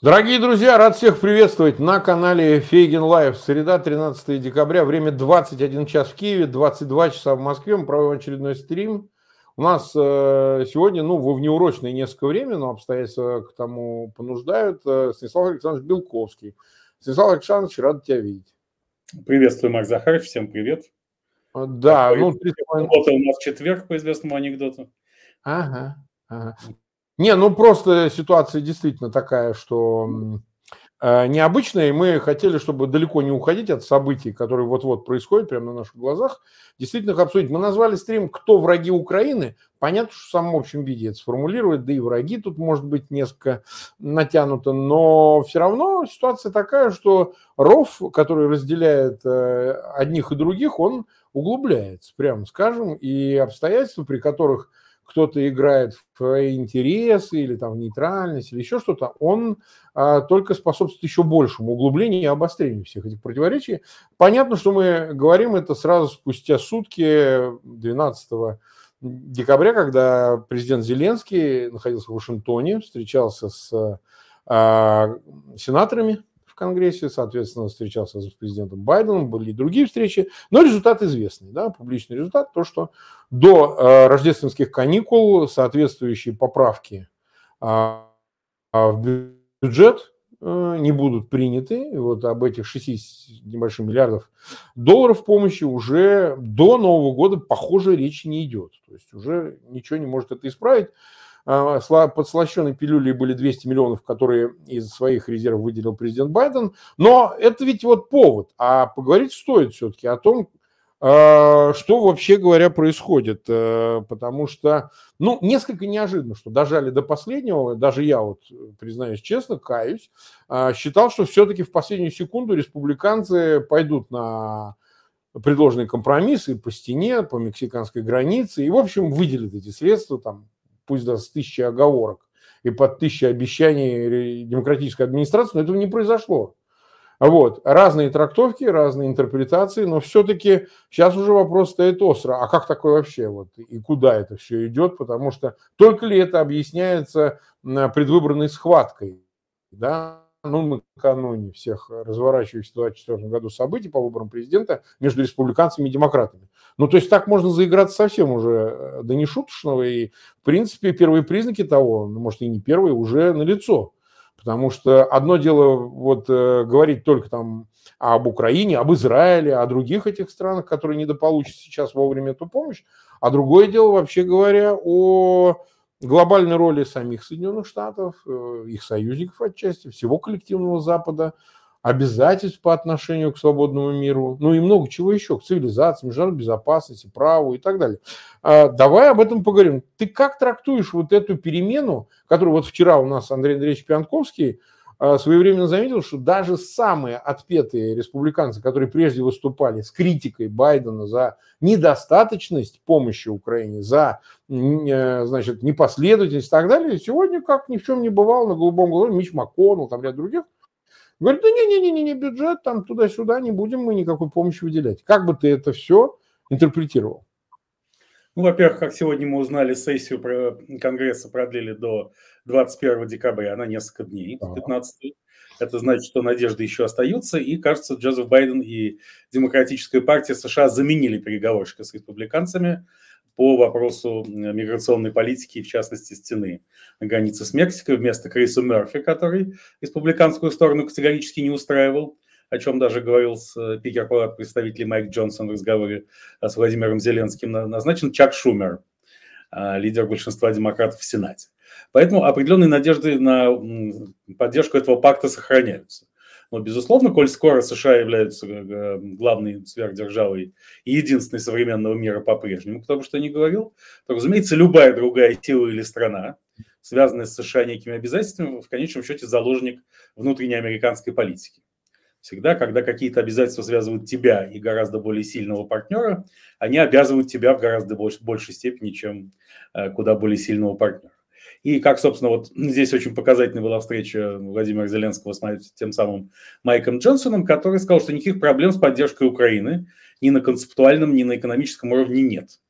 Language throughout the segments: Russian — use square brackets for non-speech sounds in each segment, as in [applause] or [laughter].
Дорогие друзья, рад всех приветствовать на канале Фейгин Live. Среда, 13 декабря, время 21 час в Киеве, 22 часа в Москве. Мы проводим очередной стрим. У нас э, сегодня, ну, во внеурочное несколько времени, но обстоятельства к тому понуждают, э, Станислав Александрович Белковский. Станислав Александрович, рад тебя видеть. Приветствую, Марк Захарович, всем привет. А, да, ну... Суббота у нас четверг, по известному анекдоту. Ага, ага. Не, ну просто ситуация действительно такая, что э, необычная, и мы хотели, чтобы далеко не уходить от событий, которые вот-вот происходят прямо на наших глазах, действительно их обсудить. Мы назвали стрим «Кто враги Украины?». Понятно, что в самом общем виде это сформулировать, да и враги тут может быть несколько натянуто, но все равно ситуация такая, что ров, который разделяет э, одних и других, он углубляется, прямо скажем, и обстоятельства, при которых кто-то играет в интересы или там в нейтральность или еще что-то, он а, только способствует еще большему углублению и обострению всех этих противоречий. Понятно, что мы говорим это сразу спустя сутки 12 декабря, когда президент Зеленский находился в Вашингтоне, встречался с а, сенаторами Конгрессе, соответственно, встречался с президентом Байденом, были и другие встречи, но результат известный, да, публичный результат, то, что до э, рождественских каникул соответствующие поправки э, в бюджет э, не будут приняты. Вот об этих 60 небольших миллиардов долларов помощи уже до Нового года, похоже, речи не идет. То есть уже ничего не может это исправить. А, подслащенной пилюлей были 200 миллионов, которые из своих резервов выделил президент Байден. Но это ведь вот повод. А поговорить стоит все-таки о том, а, что вообще говоря происходит. Э, потому что, ну, несколько неожиданно, что дожали до последнего. Даже я вот, признаюсь честно, каюсь. А, считал, что все-таки в последнюю секунду республиканцы пойдут на предложенные компромиссы по стене, по мексиканской границе, и, в общем, выделят эти средства, там, пусть даже с тысячи оговорок и под тысячи обещаний демократической администрации, но этого не произошло. Вот. Разные трактовки, разные интерпретации, но все-таки сейчас уже вопрос стоит остро. А как такое вообще? Вот, и куда это все идет? Потому что только ли это объясняется предвыборной схваткой? Да? Ну, накануне всех разворачивающихся в 2024 году событий по выборам президента между республиканцами и демократами. Ну, то есть так можно заиграться совсем уже э, до нешуточного, и, в принципе, первые признаки того, ну, может, и не первые, уже налицо. Потому что одно дело вот э, говорить только там об Украине, об Израиле, о других этих странах, которые недополучат сейчас вовремя эту помощь, а другое дело, вообще говоря, о глобальной роли самих Соединенных Штатов, э, их союзников отчасти, всего коллективного Запада, обязательств по отношению к свободному миру, ну и много чего еще, к цивилизации, международной безопасности, праву и так далее. А, давай об этом поговорим. Ты как трактуешь вот эту перемену, которую вот вчера у нас Андрей Андреевич Пьянковский а, своевременно заметил, что даже самые отпетые республиканцы, которые прежде выступали с критикой Байдена за недостаточность помощи Украине, за э, значит, непоследовательность и так далее, сегодня, как ни в чем не бывало, на голубом голове Мич МакКоннелл, там ряд других, говорит, да не-не-не, бюджет, там туда-сюда не будем мы никакой помощи выделять. Как бы ты это все интерпретировал? Ну, во-первых, как сегодня мы узнали, сессию Конгресса продлили до 21 декабря на несколько дней, 15 Это значит, что надежды еще остаются, и, кажется, Джозеф Байден и Демократическая партия США заменили переговорщика с республиканцами по вопросу миграционной политики, в частности, стены на границе с Мексикой, вместо Криса Мерфи, который республиканскую сторону категорически не устраивал о чем даже говорил спикер э, палат представителей Майк Джонсон в разговоре с Владимиром Зеленским, назначен Чак Шумер, а, лидер большинства демократов в Сенате. Поэтому определенные надежды на поддержку этого пакта сохраняются. Но, безусловно, коль скоро США являются э, главной сверхдержавой и единственной современного мира по-прежнему, бы что ни говорил, то, разумеется, любая другая сила или страна, связанная с США некими обязательствами, в конечном счете заложник внутренней американской политики. Всегда, когда какие-то обязательства связывают тебя и гораздо более сильного партнера, они обязывают тебя в гораздо больш, большей степени, чем э, куда более сильного партнера. И как, собственно, вот здесь очень показательной была встреча Владимира Зеленского с тем самым Майком Джонсоном, который сказал, что никаких проблем с поддержкой Украины ни на концептуальном, ни на экономическом уровне нет.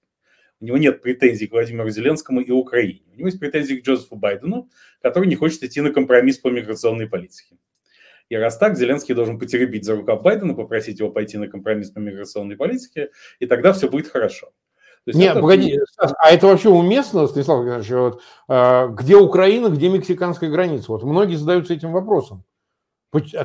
У него нет претензий к Владимиру Зеленскому и Украине. У него есть претензии к Джозефу Байдену, который не хочет идти на компромисс по миграционной политике. И раз так, Зеленский должен потеребить за рукав Байдена, попросить его пойти на компромисс по миграционной политике, и тогда все будет хорошо. Нет, это... погоди, а это вообще уместно, Станислав Геннадьевич, вот, э, где Украина, где мексиканская граница? Вот многие задаются этим вопросом.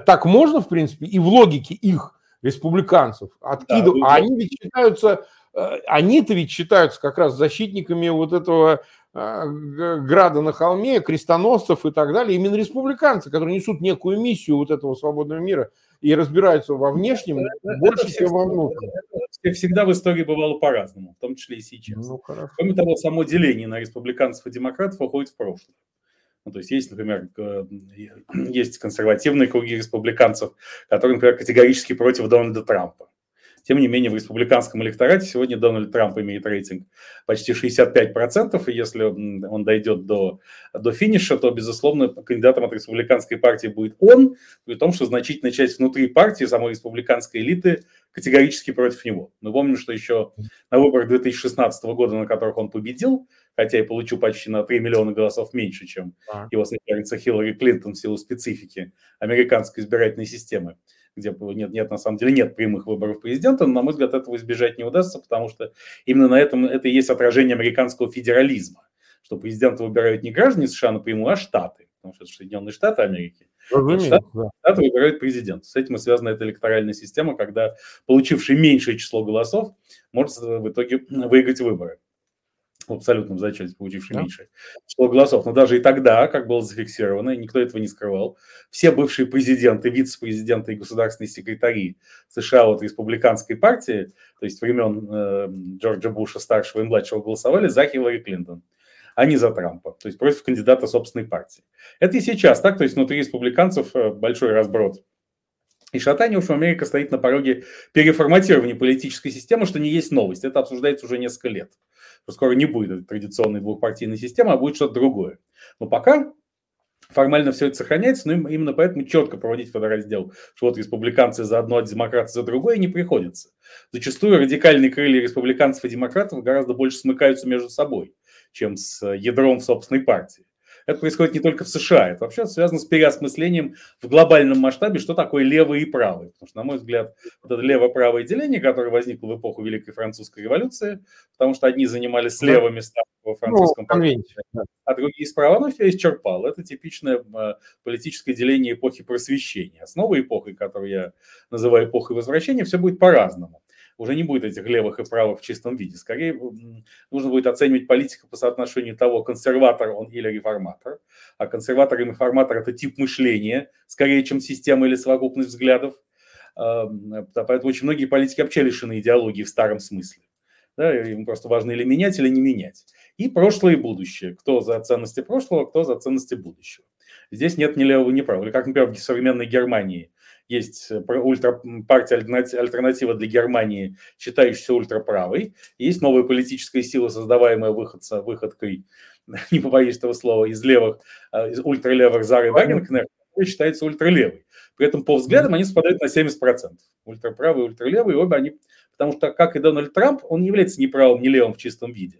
Так можно, в принципе, и в логике их, республиканцев, откидывать, да, а они ведь считаются, э, они-то ведь считаются как раз защитниками вот этого э, града на холме, крестоносцев и так далее, именно республиканцы, которые несут некую миссию вот этого свободного мира и разбираются во внешнем это, больше, это чем во внутреннем. Всегда в истории бывало по-разному, в том числе и сейчас. Ну, Кроме того, само деление на республиканцев и демократов уходит в прошлое. Ну, то есть есть, например, [clears throat] есть консервативные круги республиканцев, которые, например, категорически против Дональда Трампа. Тем не менее, в республиканском электорате сегодня Дональд Трамп имеет рейтинг почти 65%, и если он дойдет до, до финиша, то, безусловно, кандидатом от республиканской партии будет он, при том, что значительная часть внутри партии, самой республиканской элиты, категорически против него. Мы помним, что еще на выборах 2016 года, на которых он победил, хотя и получил почти на 3 миллиона голосов меньше, чем а. его соперница Хиллари Клинтон в силу специфики американской избирательной системы, где нет, нет, на самом деле нет прямых выборов президента, но, на мой взгляд, этого избежать не удастся, потому что именно на этом это и есть отражение американского федерализма, что президента выбирают не граждане США напрямую, а штаты, потому что это Соединенные Штаты Америки. Штаты, да. Штаты выбирают президента. С этим и связана эта электоральная система, когда получивший меньшее число голосов может в итоге выиграть выборы в абсолютном зачете, получивший да. меньше число голосов. Но даже и тогда, как было зафиксировано, и никто этого не скрывал, все бывшие президенты, вице-президенты и государственные секретари США от республиканской партии, то есть времен э, Джорджа Буша старшего и младшего, голосовали за Хиллари Клинтон а не за Трампа, то есть против кандидата собственной партии. Это и сейчас так, то есть внутри республиканцев э, большой разброд и шатание, в общем, Америка стоит на пороге переформатирования политической системы, что не есть новость. Это обсуждается уже несколько лет что скоро не будет традиционной двухпартийной системы, а будет что-то другое. Но пока формально все это сохраняется, но именно поэтому четко проводить водораздел, что вот республиканцы за одно, а демократы за другое не приходится. Зачастую радикальные крылья республиканцев и демократов гораздо больше смыкаются между собой, чем с ядром собственной партии. Это происходит не только в США, это вообще связано с переосмыслением в глобальном масштабе, что такое левый и правый. Потому что, на мой взгляд, вот это лево-правое деление, которое возникло в эпоху Великой Французской революции, потому что одни занимали слева места во ну, французском парламенте, а другие справа, оно все исчерпало. Это типичное э, политическое деление эпохи просвещения. Основа эпохи, которую я называю эпохой возвращения, все будет по-разному уже не будет этих левых и правых в чистом виде. Скорее нужно будет оценивать политика по соотношению того, консерватор он или реформатор. А консерватор и реформатор – это тип мышления, скорее, чем система или совокупность взглядов. Поэтому очень многие политики вообще лишены идеологии в старом смысле. Да, им просто важно или менять, или не менять. И прошлое, и будущее. Кто за ценности прошлого, кто за ценности будущего. Здесь нет ни левого, ни правого. Или как, например, в современной Германии есть э, ультра, партия альтернатива для Германии, считающаяся ультраправой. Есть новая политическая сила, создаваемая выходца, выходкой, [laughs] не побоюсь этого слова, из левых, э, из ультралевых Зары Вагенкнер, который считается ультралевой. При этом по взглядам они совпадают на 70%. Ультраправый и ультралевый, обе они, потому что, как и Дональд Трамп, он не является ни правым, ни левым в чистом виде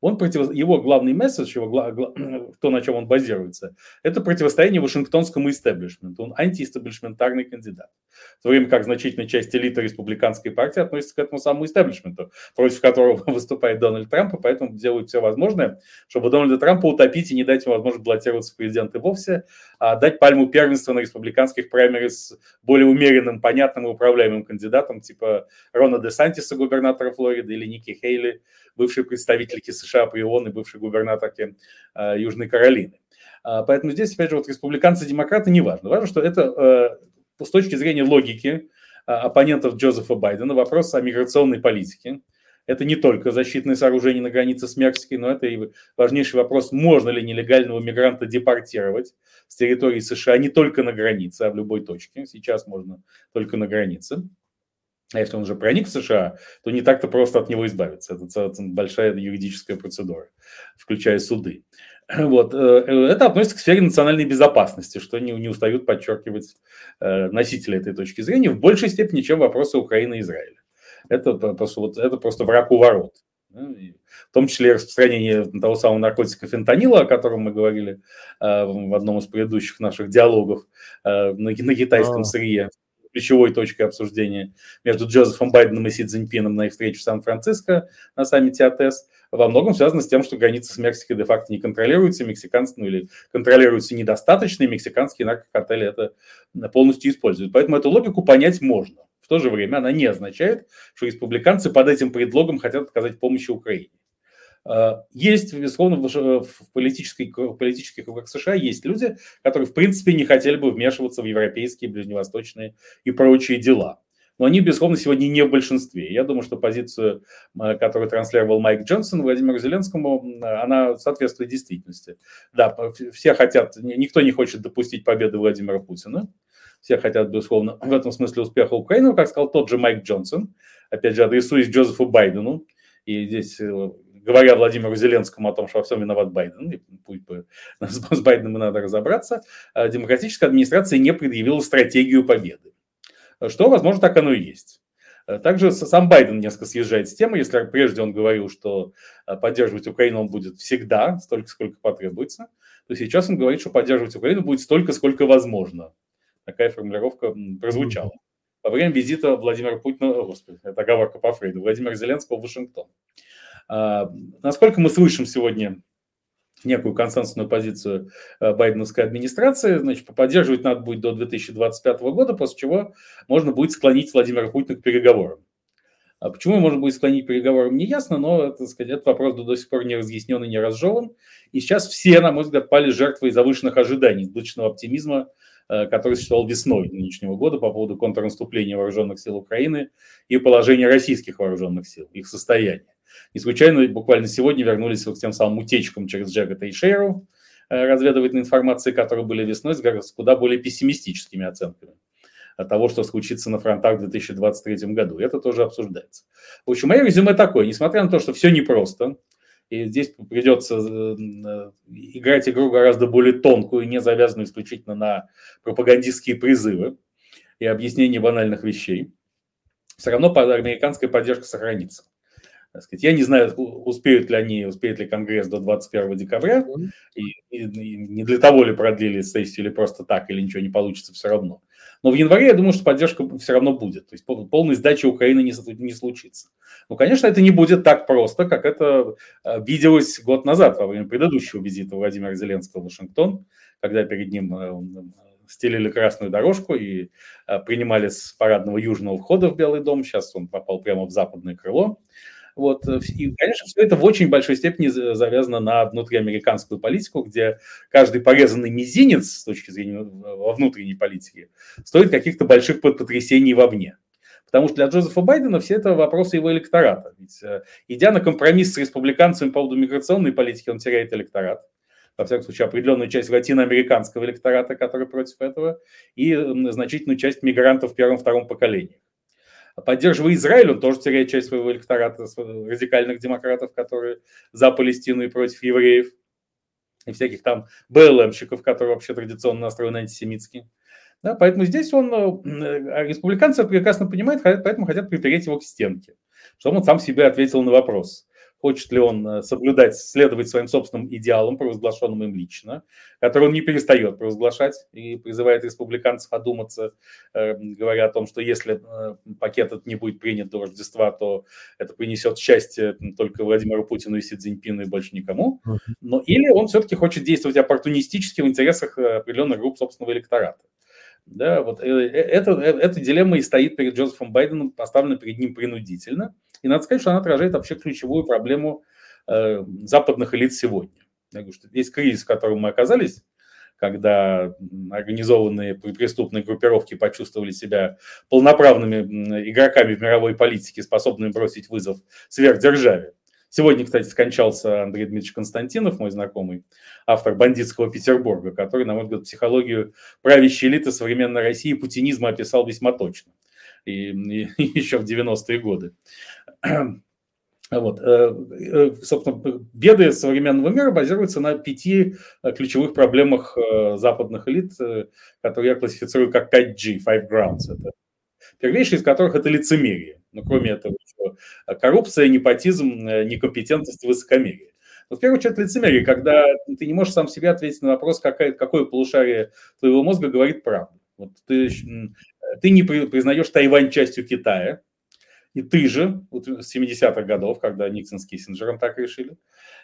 он против... его главный месседж, его гла... [clears throat] то, на чем он базируется, это противостояние Вашингтонскому истеблишменту. Он антиистеблишментарный кандидат. В то время как значительная часть элиты республиканской партии относится к этому самому истеблишменту, против которого [laughs] выступает Дональд Трамп, и поэтому делают все возможное, чтобы Дональда Трампа утопить и не дать ему возможность баллотироваться в президенты вовсе, а дать пальму первенства на республиканских праймерис более умеренным, понятным и управляемым кандидатам, типа Рона де Сантиса, губернатора Флориды, или Ники Хейли, бывшей представительки США при ООН и бывшей губернаторки э, Южной Каролины. А, поэтому здесь, опять же, вот республиканцы и демократы не важно. Важно, что это э, с точки зрения логики э, оппонентов Джозефа Байдена вопрос о миграционной политике. Это не только защитные сооружения на границе с Мексикой, но это и важнейший вопрос, можно ли нелегального мигранта депортировать с территории США не только на границе, а в любой точке. Сейчас можно только на границе. А если он уже проник в США, то не так-то просто от него избавиться. Это большая юридическая процедура, включая суды. [clears throat] Вот. Э, это относится к сфере национальной безопасности, что не, не устают подчеркивать э, носители этой точки зрения в большей степени, чем вопросы Украины и Израиля. Это просто, вот, это просто враг у ворот. в том числе распространение того самого наркотика фентанила, о котором мы говорили в одном из предыдущих наших диалогов на, на китайском а. сырье ключевой точкой обсуждения между Джозефом Байденом и Си Цзиньпином на их встрече в Сан-Франциско на саммите АТС, во многом связано с тем, что границы с Мексикой де-факто не контролируются, мексиканцы, ну или контролируются недостаточно, и мексиканские наркокартели это полностью используют. Поэтому эту логику понять можно. В то же время она не означает, что республиканцы под этим предлогом хотят оказать помощь Украине. А, есть, безусловно, в политической, в политических кругах США есть люди, которые, в принципе, не хотели бы вмешиваться в европейские, ближневосточные и прочие дела. Но они, безусловно, сегодня не в большинстве. Я думаю, что позицию, а, которую транслировал Майк Джонсон Владимиру Зеленскому, она соответствует действительности. Да, все хотят, никто не хочет допустить победы Владимира Путина. Все хотят, безусловно, в этом смысле успеха Украины, как сказал тот же Майк Джонсон, опять же, адресуясь Джозефу Байдену. И здесь э, говоря Владимиру Зеленскому о том, что во всем виноват Байден, и пусть бы [laughs] с Байденом и надо разобраться, а демократическая администрация не предъявила стратегию победы. Что, возможно, так оно и есть. Также сам Байден несколько съезжает с темы. Если прежде он говорил, что а, поддерживать Украину он будет всегда, столько, сколько потребуется, то сейчас он говорит, что поддерживать Украину будет столько, сколько возможно. Такая формулировка прозвучала. Во время визита Владимира Путина, господи, это оговорка по Фрейду, Владимира Зеленского в Вашингтон. А, насколько мы слышим сегодня некую консенсусную позицию э, байденовской администрации, значит, поддерживать надо будет до 2025 года, после чего можно будет склонить Владимира Путина к переговорам. А почему можно будет склонить переговорам, не ясно, но так сказать, этот вопрос до, до сих пор не разъяснен и не разжеван. И сейчас все, на мой взгляд, пали жертвой завышенных ожиданий, избыточного оптимизма, э, который существовал весной нынешнего года по поводу контрнаступления вооруженных сил Украины и положения российских вооруженных сил, их состояния. Не случайно буквально сегодня вернулись к тем самым утечкам через Джека Тейшеру, э, разведывательной информации, которые были весной, с куда более пессимистическими оценками того, что случится на фронтах в 2023 году. Это тоже обсуждается. В общем, мое резюме такое. Несмотря на то, что все непросто, и здесь придется э, играть игру гораздо более тонкую, не завязанную исключительно на пропагандистские призывы и объяснение банальных вещей, все равно американская поддержка сохранится. Так сказать, я не знаю, успеют ли они, успеет ли Конгресс до 21 декабря, и, и, и не для того ли продлили сессию, или просто так, или ничего не получится все равно. Но в январе я думаю, что поддержка все равно будет. То есть полной сдачи Украины не, не случится. Ну, конечно, это не будет так просто, как это а, виделось год назад во время предыдущего визита Владимира Зеленского в Вашингтон, когда перед ним э, стелили красную дорожку и принимали с парадного южного входа в Белый дом. Сейчас он попал прямо в западное крыло. Вот. Э, и, конечно, все это в очень большой степени завязано на внутриамериканскую политику, где каждый порезанный мизинец с точки зрения во внутренней политики стоит каких-то больших потрясений вовне. Потому что для Джозефа Байдена все это вопросы его электората. Ведь э, идя на компромисс с республиканцами по поводу миграционной политики, он теряет электорат. Во всяком случае, определенную часть латиноамериканского электората, который против этого, и значительную часть мигрантов в первом-втором поколении. Поддерживая Израиль, он тоже теряет часть своего электората радикальных демократов, которые за Палестину и против евреев, и всяких там БЛМщиков, которые вообще традиционно настроены антисемитски. Да, поэтому здесь он, э, республиканцы прекрасно понимают, поэтому хотят припереть его к стенке, чтобы он сам себе ответил на вопрос хочет ли он э, соблюдать, следовать своим собственным идеалам, провозглашенным им лично, которые он не перестает провозглашать и призывает республиканцев одуматься, э, говоря о том, что если э, пакет этот не будет принят до Рождества, то это принесет счастье только Владимиру Путину и Си Цзиньпину и больше никому. Но или он все-таки хочет действовать оппортунистически в интересах определенных групп собственного электората. Да, вот это, эта дилемма и стоит перед Джозефом Байденом, поставлена перед ним принудительно – и надо сказать, что она отражает вообще ключевую проблему э, западных элит сегодня. Я говорю, что весь кризис, в котором мы оказались, когда организованные преступные группировки почувствовали себя полноправными игроками в мировой политике, способными бросить вызов сверхдержаве. Сегодня, кстати, скончался Андрей Дмитриевич Константинов, мой знакомый, автор «Бандитского Петербурга», который, на мой взгляд, психологию правящей элиты современной России путинизма описал весьма точно и, и [laughs] еще в 90-е годы. [clears throat] Вот. Э, э, собственно, беды современного мира базируются на пяти э, ключевых проблемах западных элит, которые я классифицирую как 5G, Five Grounds. Это Первейший из которых это лицемерие. Ну, кроме этого, коррупция, непотизм, некомпетентность высокомерие. Но в первую очередь лицемерие, когда ты не можешь сам себе ответить на вопрос, какая, какое полушарие твоего мозга говорит правду. Вот ты, ты не признаешь Тайвань частью Китая, и ты же, с 70-х годов, когда Никсон с Киссинджером так решили,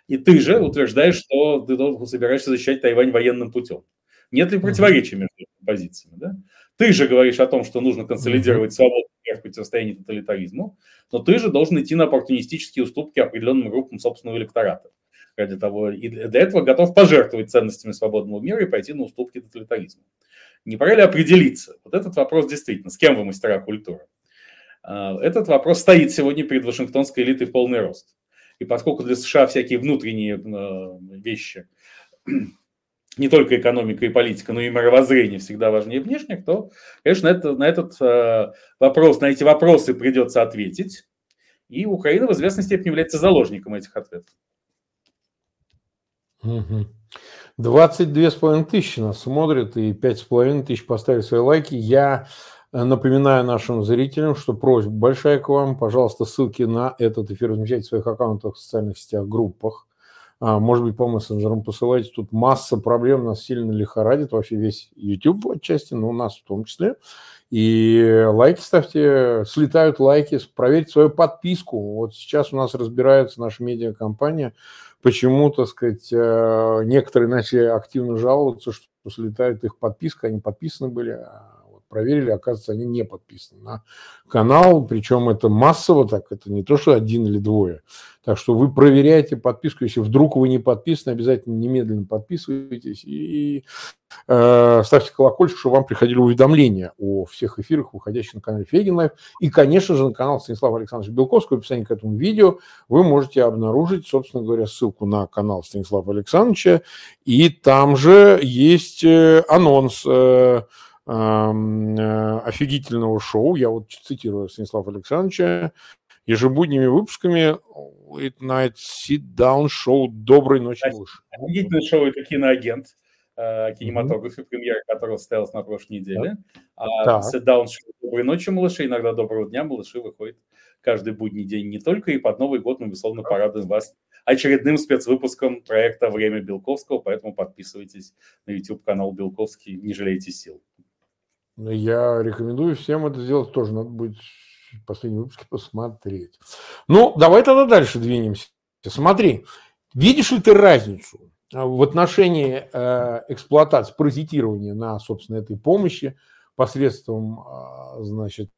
и ты же утверждаешь, что ты собираешься защищать Тайвань военным путем. Нет ли противоречия между этими позициями? Да? Ты же говоришь о том, что нужно консолидировать свободу в противостоянии тоталитаризму, но ты же должен идти на оппортунистические уступки определенным группам собственного электората. Ради того, и для этого готов пожертвовать ценностями свободного мира и пойти на уступки тоталитаризму. Не пора ли определиться? Вот этот вопрос действительно, с кем вы мастера культуры? А, этот вопрос стоит сегодня перед Вашингтонской элитой в полный рост. И поскольку для США всякие внутренние а, вещи, [clears throat] не только экономика и политика, но и мировоззрение всегда важнее внешних, то, конечно, это, на этот а, вопрос, на эти вопросы придется ответить. И Украина в известной степени является заложником этих ответов. Двадцать с половиной тысячи нас смотрят, и пять с половиной тысяч поставили свои лайки. Я Напоминаю нашим зрителям, что просьба большая к вам. Пожалуйста, ссылки на этот эфир размещайте в своих аккаунтах в социальных сетях, группах. А, может быть, по мессенджерам посылайте. Тут масса проблем, нас сильно лихорадит. Вообще весь YouTube отчасти, но у нас в том числе. И лайки ставьте, слетают лайки, проверьте свою подписку. Вот сейчас у нас разбирается наша медиакомпания. Почему, так сказать, э, некоторые начали активно жаловаться, что слетает их подписка, они подписаны были, а проверили, оказывается, они не подписаны на канал, причем это массово так, это не то, что один или двое. Так что вы проверяете подписку, если вдруг вы не подписаны, обязательно немедленно подписывайтесь и э, ставьте колокольчик, чтобы вам приходили уведомления о всех эфирах, выходящих на канале Фейгин Live. И, конечно же, на канал Станислава Александровича Белковского, в описании к этому видео вы можете обнаружить, собственно говоря, ссылку на канал Станислава Александровича. И там же есть э, анонс э, офигительного шоу. Я вот цитирую Станислава Александровича. Ежебудними выпусками Late Night Sit Down Show «Доброй ночи, малыш». Офигительное шоу – это киноагент э, кинематографе, mm-hmm. премьера которого состоялась на прошлой неделе. А Sit Down Show «Доброй ночи, малыши», иногда «Доброго дня, малыши» выходит каждый будний день не только, и под Новый год мы, безусловно, порадуем вас очередным спецвыпуском проекта «Время Белковского», поэтому подписывайтесь на YouTube-канал Белковский, не жалейте сил. Я рекомендую всем это сделать тоже. Надо будет последний выпуск посмотреть. Ну, давай тогда дальше двинемся. Смотри, видишь ли ты разницу а, в отношении э, эксплуатации, паразитирования на, собственно, этой помощи посредством, э, значит,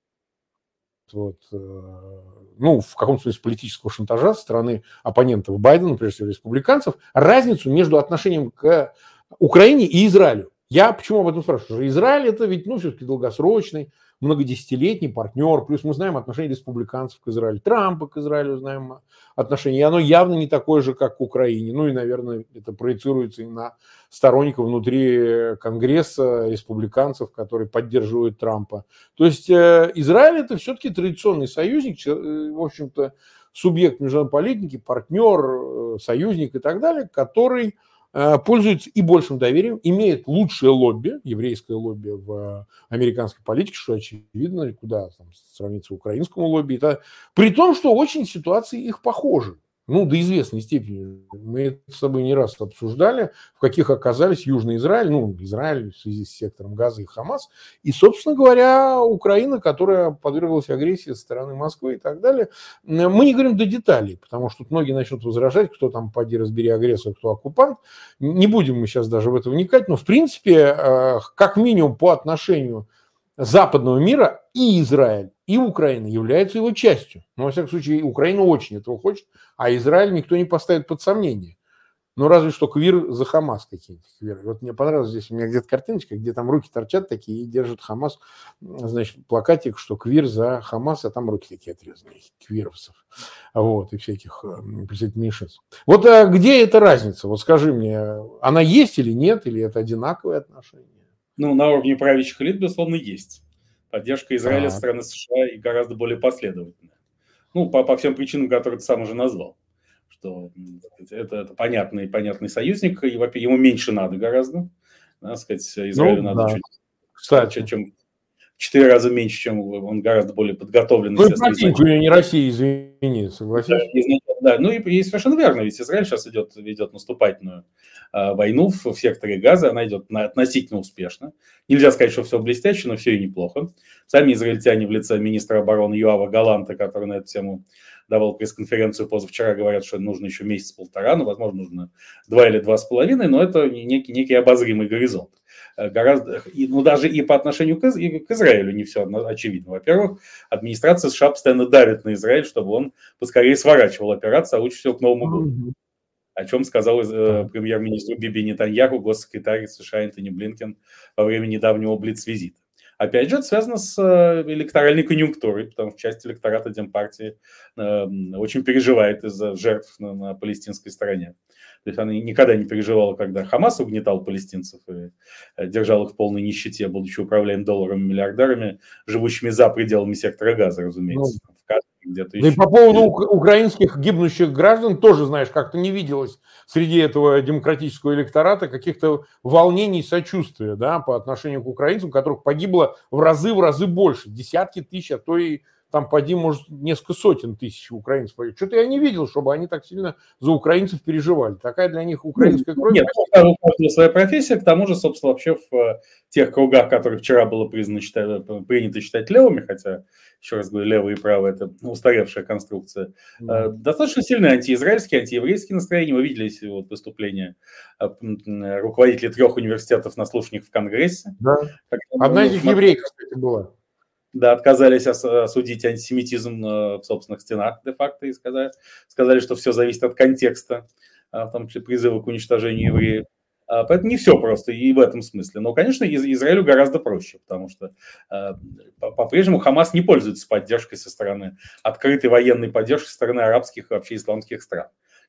вот, э, ну, в каком-то смысле политического шантажа со стороны оппонентов Байдена, прежде всего республиканцев, разницу между отношением к Украине и Израилю. Я почему об этом спрашиваю? Израиль это ведь, ну, все-таки долгосрочный, многодесятилетний партнер, плюс мы знаем отношение республиканцев к Израилю, Трампа к Израилю знаем отношение, и оно явно не такое же, как к Украине. Ну и, наверное, это проецируется и на сторонников внутри Конгресса, республиканцев, которые поддерживают Трампа. То есть э, Израиль это все-таки традиционный союзник, э, в общем-то, субъект международной политики, партнер, э, союзник и так далее, который Э, пользуется и большим доверием, имеет лучшее лобби, еврейское лобби в американской политике, что очевидно, куда там, сравнится украинскому лобби. Это, при том, что очень ситуации их похожи ну, до известной степени. Мы это с собой не раз обсуждали, в каких оказались Южный Израиль, ну, Израиль в связи с сектором Газа и Хамас, и, собственно говоря, Украина, которая подверглась агрессии со стороны Москвы и так далее. Мы не говорим до деталей, потому что тут многие начнут возражать, кто там, поди разбери, агрессор, кто оккупант. Не будем мы сейчас даже в это вникать, но, в принципе, э, как минимум по отношению западного мира и Израиль, и Украина являются его частью. Но, во всяком случае, Украина очень этого хочет, а Израиль никто не поставит под сомнение. Ну, разве что квир за Хамас какие-то. Квир. Вот мне понравилось здесь, у меня где-то картиночка, где там руки торчат такие и держат Хамас, значит, плакатик, что квир за Хамас, а там руки такие отрезанные, квировцев, вот, и всяких э, представителей меньшинств. Вот а где эта разница? Вот скажи мне, она есть или нет, или это одинаковые отношения? Ну, на уровне правящих элит, безусловно, есть. Поддержка Израиля со стороны США и гораздо более последовательная. Ну, по, по всем причинам, которые ты сам уже назвал. Что это, это понятный, понятный союзник, и ему меньше надо гораздо. Да, сказать, Израилю ну, надо да. чуть, Кстати. чем четыре раза меньше, чем он гораздо более подготовленный. Ну, и противник не Россия, извини, согласись? Да, ну и, и совершенно верно, ведь Израиль сейчас идет, ведет наступательную э, войну в, в секторе Газа, она идет на, относительно успешно. Нельзя сказать, что все блестяще, но все и неплохо. Сами израильтяне в лице министра обороны Юава Галанта, который на эту тему давал пресс-конференцию позавчера, говорят, что нужно еще месяц-полтора, ну, возможно, нужно два или два с половиной, но это некий, некий обозримый горизонт. Э, гораздо, ну, даже и по отношению к, к Израилю не все очевидно. Во-первых, администрация США постоянно давит на Израиль, чтобы он поскорее сворачивал операцию, а лучше всего к Новому году. О чем сказал э, премьер-министру Биби Нетаньяху госсекретарь США Энтони Блинкен во время недавнего блиц-визита. Опять же, это связано с э, электоральной конъюнктурой, потому что часть электората Демпартии э, очень переживает из-за жертв на, на палестинской стороне. То есть она никогда не переживала, когда Хамас угнетал палестинцев и э, держал их в полной нищете, будучи управляем долларами миллиардерами, живущими за пределами сектора газа, разумеется. Ну, где-то да еще. и по поводу украинских гибнущих граждан тоже, знаешь, как-то не виделось среди этого демократического электората каких-то волнений, сочувствия, да, по отношению к украинцам, которых погибло в разы, в разы больше, десятки тысяч, а то и там поди, может, несколько сотен тысяч украинцев. Что-то я не видел, чтобы они так сильно за украинцев переживали. Такая для них украинская кровь. Нет, у каждого своя профессия. К тому же, собственно, вообще в э, тех кругах, которые вчера было признано, считать, принято считать левыми, хотя, еще раз говорю, левые и правые – это устаревшая конструкция, mm. достаточно сильные антиизраильские, антиеврейские настроения. Вы видели вот выступление э, руководителей трех университетов на слушаниях в Конгрессе. Да. Одна из них еврейка, кстати, была да, отказались осудить антисемитизм э, в собственных стенах де-факто и сказали, сказали, что все зависит от контекста, а, в том числе призыва к уничтожению евреев. А, поэтому не все просто и в этом смысле. Но, конечно, Израилю гораздо проще, потому что э, по-прежнему Хамас не пользуется поддержкой со стороны, открытой военной поддержкой со стороны арабских и вообще исламских стран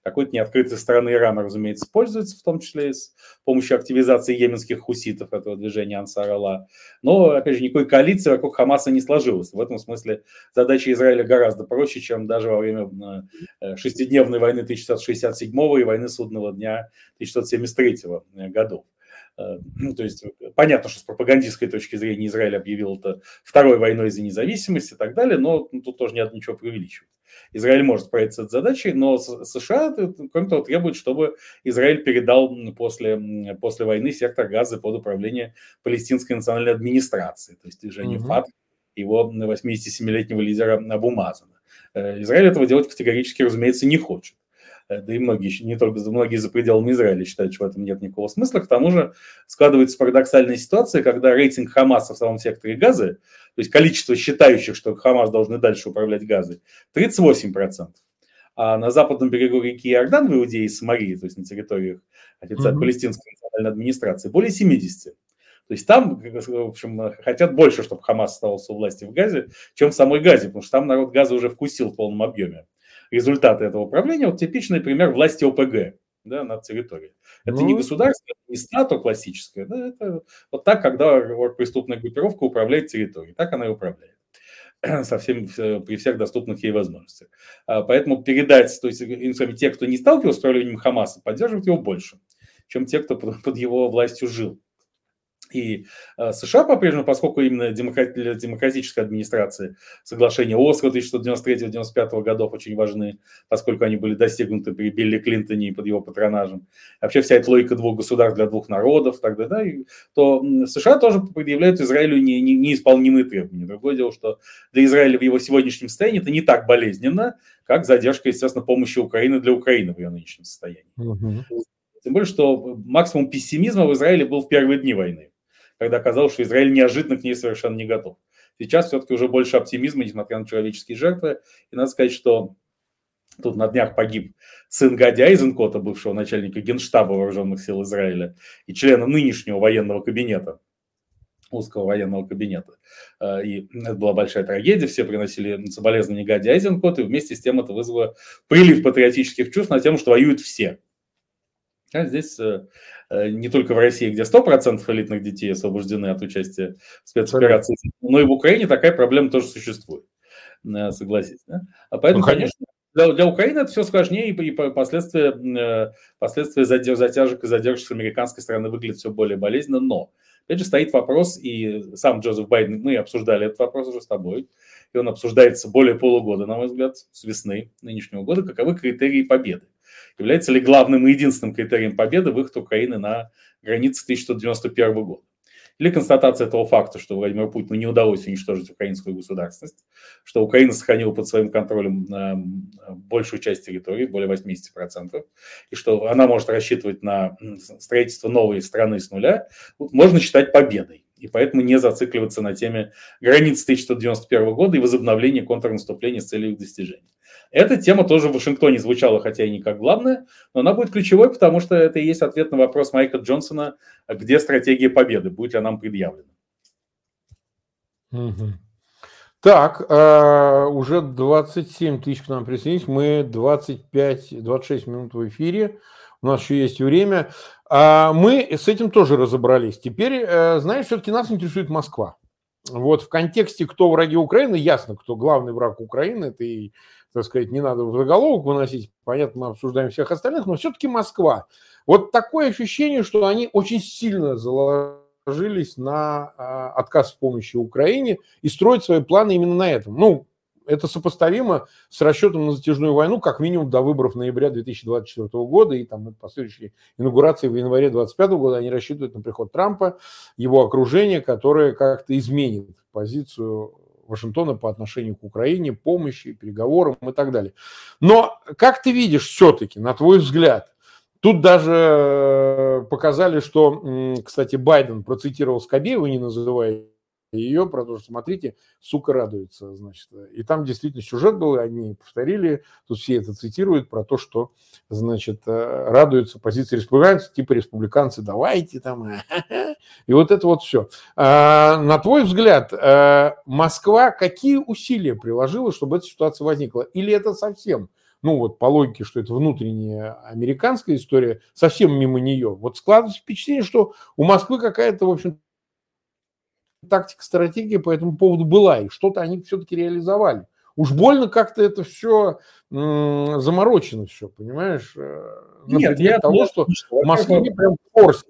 какой-то неоткрытой стороны Ирана, разумеется, пользуется, в том числе с помощью активизации йеменских хуситов этого движения Ансар Алла. Но, опять же, никакой коалиции вокруг Хамаса не сложилось. В этом смысле задача Израиля гораздо проще, чем даже во время э, шестидневной войны 1967 и войны судного дня 1973 годов. Э, ну, то есть понятно, что с пропагандистской точки зрения Израиль объявил это второй войной за независимость и так далее, но тут тоже не надо ничего преувеличивать. Израиль может справиться с задачей, но США, кроме того, требует, чтобы Израиль передал после, после войны сектор газа под управление палестинской национальной администрации, то есть движение угу. ФАТ, его 87-летнего лидера Абу Мазана. Э, Израиль этого делать категорически, разумеется, не хочет. Э, да и многие, не только многие за пределами Израиля считают, что в этом нет никакого смысла. К тому же складывается парадоксальная ситуация, когда рейтинг Хамаса в самом секторе газа, то есть количество считающих, что Хамас должны дальше управлять газой, 38%. А на западном берегу реки Иордан в Иудее и Самарии, то есть на территориях официально mm-hmm. палестинской национальной администрации, более 70. То есть там, в общем, хотят больше, чтобы Хамас оставался у власти в Газе, чем в самой Газе, потому что там народ Газа уже вкусил в полном объеме результаты этого управления. Вот типичный пример власти ОПГ да, над территорией. Это ну, не государство, не стату классическое, да, это вот так, когда преступная группировка управляет территорией, так она и управляет [clears throat] со всем, при всех доступных ей возможностях. А, поэтому передать, то есть те, кто не сталкивался с управлением Хамаса, поддерживают его больше, чем те, кто под его властью жил. И э, США по-прежнему, поскольку именно для демократической администрации соглашения Осло 1993-1995 годов очень важны, поскольку они были достигнуты при Билли Клинтоне и под его патронажем. Вообще вся эта логика двух государств для двух народов, так да, и, то США тоже предъявляют Израилю не, не, неисполнимые требования. Другое дело, что для Израиля в его сегодняшнем состоянии это не так болезненно, как задержка, естественно, помощи Украины для Украины в ее нынешнем состоянии. Угу. Тем более, что максимум пессимизма в Израиле был в первые дни войны когда казалось, что Израиль неожиданно к ней совершенно не готов. Сейчас все-таки уже больше оптимизма, несмотря на человеческие жертвы. И надо сказать, что тут на днях погиб сын Гади Айзенкота, бывшего начальника генштаба вооруженных сил Израиля и члена нынешнего военного кабинета, узкого военного кабинета. Э, и это была большая трагедия, все приносили соболезнования Гади Айзенкоту, и вместе с тем это вызвало прилив патриотических чувств на тему, что воюют все. А здесь э, э, не только в России, где 100% элитных детей освобождены от участия в спецоперации, но и в Украине такая проблема тоже существует, э, согласитесь. Да? А поэтому, ну, конечно, для, для Украины это все сложнее, и, и последствия, последствия затяжек и задержек с американской стороны выглядят все более болезненно, но опять же стоит вопрос, и сам Джозеф Байден, мы обсуждали этот вопрос уже с тобой, и он обсуждается более полугода, на мой взгляд, с весны нынешнего года, каковы критерии победы. Является ли главным и единственным критерием победы выход Украины на границы 1991 года? Или констатация этого факта, что Владимиру Путину не удалось уничтожить украинскую государственность, что Украина сохранила под своим контролем э, большую часть территории, более 80%, и что она может рассчитывать на строительство новой страны с нуля, можно считать победой. И поэтому не зацикливаться на теме границ 1991 года и возобновления контрнаступления с целью их достижения. Эта тема тоже в Вашингтоне звучала, хотя и не как главная, но она будет ключевой, потому что это и есть ответ на вопрос Майка Джонсона, где стратегия победы, будет ли она нам предъявлена. Угу. Так, э, уже 27 тысяч к нам присоединились, мы 25-26 минут в эфире, у нас еще есть время. А мы с этим тоже разобрались. Теперь, э, знаешь, все-таки нас интересует Москва. Вот в контексте, кто враги Украины, ясно, кто главный враг Украины, это и так сказать, не надо в заголовок выносить, понятно, мы обсуждаем всех остальных, но все-таки Москва. Вот такое ощущение, что они очень сильно заложились на а, отказ в помощи Украине и строят свои планы именно на этом. Ну, это сопоставимо с расчетом на затяжную войну, как минимум до выборов ноября 2024 года и там последующей инаугурации в январе 2025 года. Они рассчитывают на приход Трампа, его окружение, которое как-то изменит позицию Вашингтона по отношению к Украине, помощи, переговорам и так далее. Но как ты видишь все-таки, на твой взгляд, тут даже э, показали, что, кстати, Байден процитировал Скобеева, не называя ее, про то, что смотрите, сука радуется, значит. И там действительно сюжет был, они повторили, тут все это цитируют, про то, что, значит, э, радуются позиции республиканцев, типа республиканцы, давайте там, и вот это вот все. А, на твой взгляд, э, Москва какие усилия приложила, чтобы эта ситуация возникла? Или это совсем ну вот по логике, что это внутренняя американская история, совсем мимо нее. Вот складывается впечатление, что у Москвы какая-то, в общем тактика, стратегия по этому поводу была, и что-то они все-таки реализовали. Уж больно как-то это все м- заморочено все, понимаешь? Э, Нет, я того, что в Москве прям форс.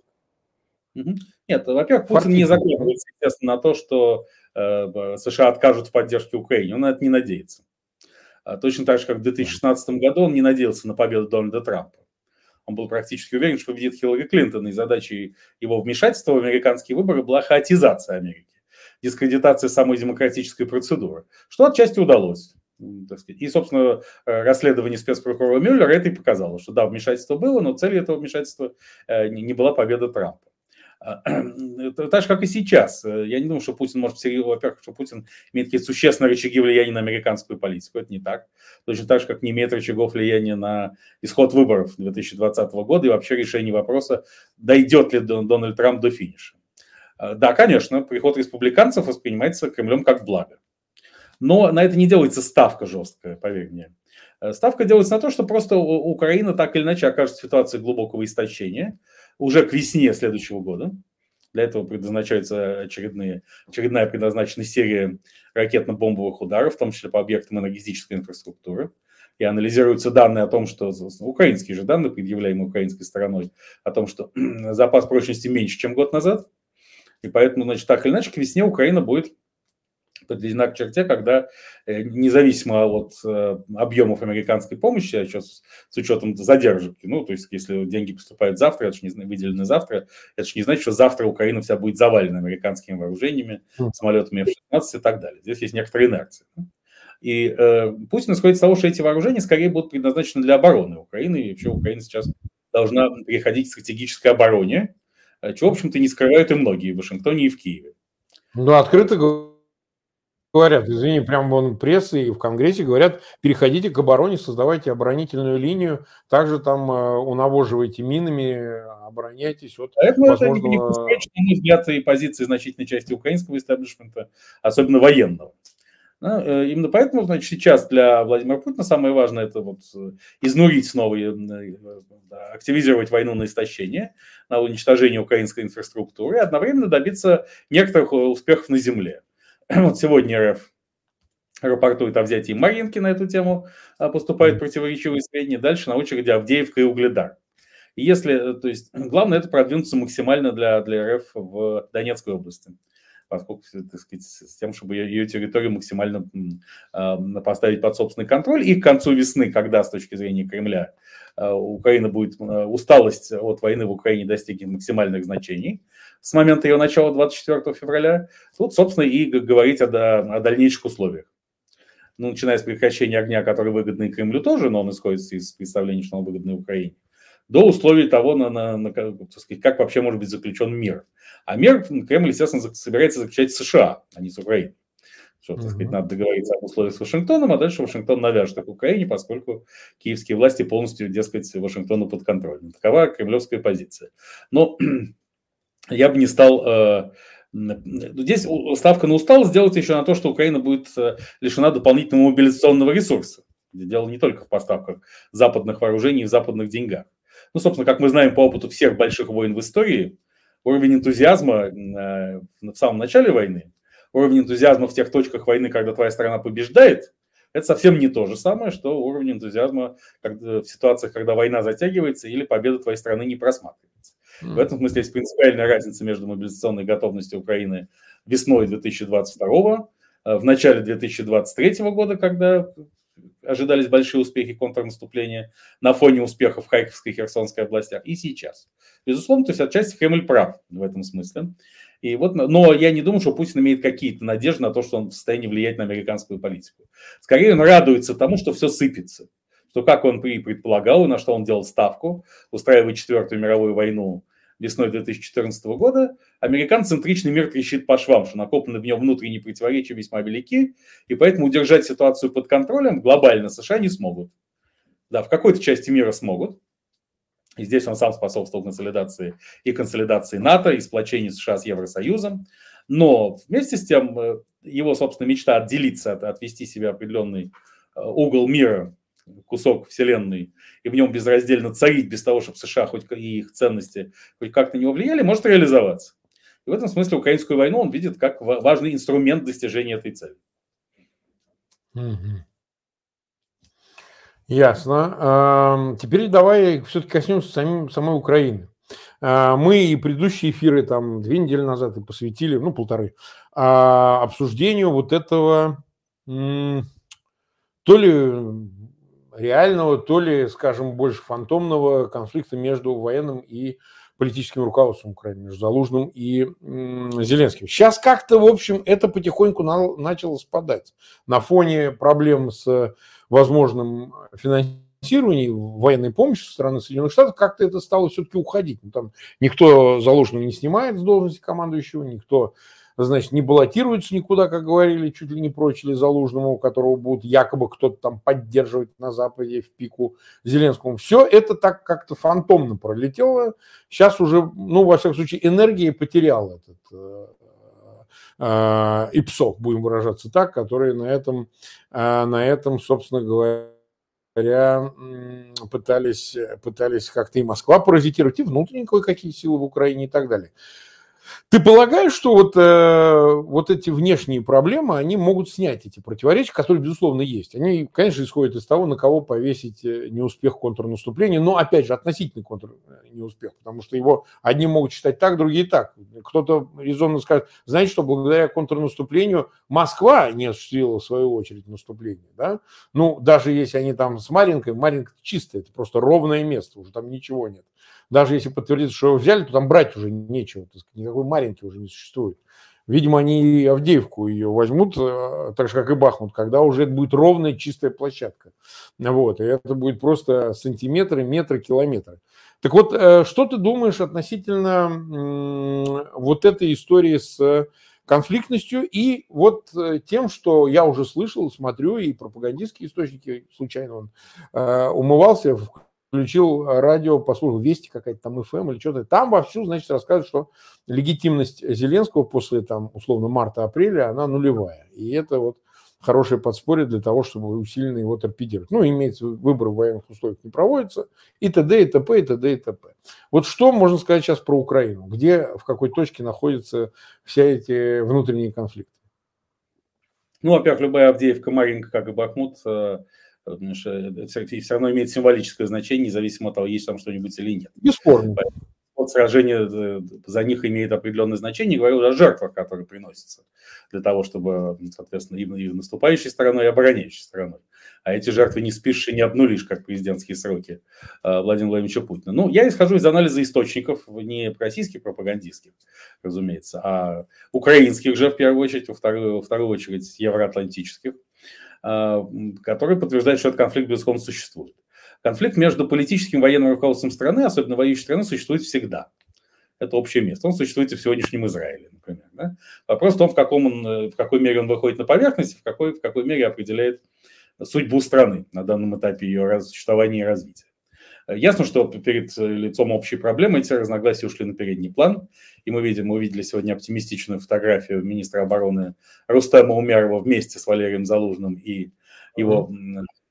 Нет, во-первых, Путин не закладывается, естественно, на то, что э, США откажут в поддержке Украины. Он на это не надеется. А точно так же, как в 2016 году он не надеялся на победу Дональда Трампа. Он был практически уверен, что победит Хиллари Клинтон, и задачей его вмешательства в американские выборы была хаотизация Америки, дискредитация самой демократической процедуры, что отчасти удалось. И, собственно, э, расследование спецпрокурора Мюллера это и показало, что да, вмешательство было, но целью этого вмешательства э, не была победа Трампа. А, [clears throat] так же, как и сейчас. Я не думаю, что Путин может, во-первых, что Путин имеет какие-то существенные рычаги влияния на американскую политику. Это не так. Точно так же, как не имеет рычагов влияния на исход выборов 2020 года и вообще решение вопроса, дойдет ли Дональд Трамп до финиша. А, да, конечно, приход республиканцев воспринимается Кремлем как благо. Но на это не делается ставка жесткая, поверь мне. Э, ставка делается на то, что просто Украина так или иначе окажется в ситуации глубокого истощения – уже к весне следующего года. Для этого предназначается очередные, очередная предназначена серия ракетно-бомбовых ударов, в том числе по объектам энергетической инфраструктуры. И анализируются данные о том, что украинские же данные, предъявляемые украинской стороной, о том, что [clears throat] запас прочности меньше, чем год назад. И поэтому, значит, так или иначе, к весне Украина будет подведена к черте, когда э, независимо от э, объемов американской помощи, а сейчас с учетом задержек, ну, то есть если деньги поступают завтра, это же не выделены завтра, это же не значит, что завтра Украина вся будет завалена американскими вооружениями, хм. самолетами F-16 и так далее. Здесь есть некоторая инерция. И э, Путин исходит из того, что эти вооружения скорее будут предназначены для обороны Украины, и вообще Украина сейчас должна переходить к стратегической обороне, э, чего, в общем-то, не скрывают и многие в Вашингтоне и в Киеве. Ну, открыто говорят, извини, прям вон прессы и в Конгрессе говорят, переходите к обороне, создавайте оборонительную линию, также там э, унавоживайте минами, обороняйтесь от Поэтому возможного... это не пускает, мы взгляд и позиции значительной части украинского истеблишмента, особенно военного. Да, э, именно поэтому, значит, сейчас для Владимира Путина самое важное это вот э, изнурить снова, активизировать войну на истощение, на уничтожение украинской инфраструктуры и одновременно добиться некоторых успехов на земле. [clears throat] вот сегодня РФ рапортует о взятии Марьинки на эту тему, а, поступают противоречивые сведения. Дальше на очереди Авдеевка и Угледар. И если, то есть, главное это продвинуться максимально для, для РФ в Донецкой области поскольку, так сказать, с тем, чтобы ее территорию максимально э, поставить под собственный контроль. И к концу весны, когда с точки зрения Кремля э, Украина будет, э, усталость от войны в Украине достигнет максимальных значений с момента ее начала 24 февраля, тут, собственно, и говорить о, о дальнейших условиях ну, начиная с прекращения огня, который выгодный Кремлю тоже, но он исходит из представления, что он выгодный Украине, до условий того, на, на, на, так сказать, как вообще может быть заключен мир. А мир Кремль, естественно, собирается заключать с США, а не с Украиной. Что, так сказать, надо договориться об условиях с Вашингтоном, а дальше Вашингтон навяжет их Украине, поскольку киевские власти полностью, дескать, Вашингтону под контролем. Такова кремлевская позиция. Но я бы не стал... Э, здесь ставка на усталость сделать еще на то, что Украина будет э, лишена дополнительного мобилизационного ресурса. Дело не только в поставках западных вооружений и в западных деньгах. Ну, собственно, как мы знаем по опыту всех больших войн в истории, уровень энтузиазма э, в самом начале войны, уровень энтузиазма в тех точках войны, когда твоя страна побеждает, это совсем не то же самое, что уровень энтузиазма в ситуациях, когда война затягивается или победа твоей страны не просматривается. Mm. В этом смысле есть принципиальная разница между мобилизационной готовностью Украины весной 2022 э, в начале 2023 года, когда ожидались большие успехи контрнаступления на фоне успехов в Харьковской и Херсонской областях, и сейчас. Безусловно, то есть отчасти Кремль прав в этом смысле. И вот, но я не думаю, что Путин имеет какие-то надежды на то, что он в состоянии влиять на американскую политику. Скорее, он радуется тому, что все сыпется. Что, как он и предполагал, и на что он делал ставку, устраивая Четвертую мировую войну весной 2014 года, американ-центричный мир трещит по швам, что накоплены в нем внутренние противоречия весьма велики, и поэтому удержать ситуацию под контролем глобально США не смогут. Да, в какой-то части мира смогут, и здесь он сам способствовал консолидации и консолидации НАТО, и сплочению США с Евросоюзом. Но вместе с тем э, его, собственно, мечта отделиться, от, отвести себе определенный э, угол мира кусок вселенной и в нем безраздельно царить без того, чтобы США хоть и их ценности хоть как-то не влияли, может реализоваться. И в этом смысле украинскую войну он видит как важный инструмент достижения этой цели. Ясно. Теперь давай все-таки коснемся самим, самой Украины. А, мы и предыдущие эфиры, там, две недели назад и посвятили, ну, полторы, а, обсуждению вот этого то ли реального, то ли, скажем, больше фантомного конфликта между военным и политическим руководством Украины, между Залужным и Зеленским. Сейчас как-то, в общем, это потихоньку на, начало спадать на фоне проблем с возможным финансированием военной помощи со стороны Соединенных Штатов, как-то это стало все-таки уходить. Ну, там никто Залужного не снимает с должности командующего, никто значит, не баллотируется никуда, как говорили, чуть ли не прочили Залужному, у которого будут якобы кто-то там поддерживать на Западе в пику Зеленскому. Все это так как-то фантомно пролетело. Сейчас уже, ну, во всяком случае, энергия потерял этот э, э, ИПСО, будем выражаться так, который на этом, э, на этом, собственно говоря, пытались, пытались как-то и Москва паразитировать, и внутренние кое-какие силы в Украине и так далее. Ты полагаешь, что вот, э, вот эти внешние проблемы, они могут снять эти противоречия, которые, безусловно, есть. Они, конечно, исходят из того, на кого повесить э, неуспех контрнаступления, но, опять же, относительный контр э, неуспех, потому что его одни могут считать так, другие так. Кто-то резонно скажет, знаете что, благодаря контрнаступлению Москва не осуществила, в свою очередь, наступление. Да? Ну, даже если они там с Маринкой, Маринка чистая, это просто ровное место, уже там ничего нет даже если подтвердится, что его взяли, то там брать уже нечего, так сказать, никакой Маринки уже не существует. Видимо, они и Авдеевку ее возьмут, э, так же, как и Бахмут, когда уже это будет ровная, чистая площадка. Вот, и это будет просто сантиметры, метры, километры. Так вот, э, что ты думаешь относительно вот этой истории с конфликтностью и вот э, тем, что я уже слышал, смотрю, и пропагандистские источники, случайно он умывался в включил радио, послушал Вести какая-то там ФМ или что-то. Там вовсю, значит, рассказывают, что легитимность Зеленского после, там, условно, марта-апреля, она нулевая. И это вот хорошее подспорье для того, чтобы усиленно его торпедировать. Ну, имеется выбор в военных условиях не проводится, и т.д. и т.п., и т.д. и т.п. Вот что можно сказать сейчас про Украину? Где, в какой точке находятся все эти внутренние конфликты? Ну, во-первых, любая Авдеевка, Маринка, как и Бахмут, э, все равно имеет символическое значение, независимо от того, есть там что-нибудь или нет. Бесспорно. Вот сражение за них имеет определенное значение, говорю о жертвах, которые приносятся для того, чтобы, соответственно, и наступающей стороной, и обороняющей стороной а эти жертвы не спишь и не обнулишь, как президентские сроки а, Владимира Владимировича Путина. Ну, я исхожу из анализа источников, не российских пропагандистских, разумеется, а украинских же, в первую очередь, во вторую, во вторую очередь, евроатлантических, а, которые подтверждают, что этот конфликт, безусловно, существует. Конфликт между политическим и военным руководством страны, особенно воюющей страны, существует всегда. Это общее место. Он существует и в сегоднящем Израиле, например. Да? Вопрос в том, в, каком он, в какой мере он выходит на поверхность, в какой, в какой мере определяет судьбу страны на данном этапе ее существования и развития. Ясно, что перед лицом общей проблемы эти разногласия ушли на передний план, и мы видим, мы увидели сегодня оптимистичную фотографию министра обороны Рустема Умярова вместе с Валерием Залужным и его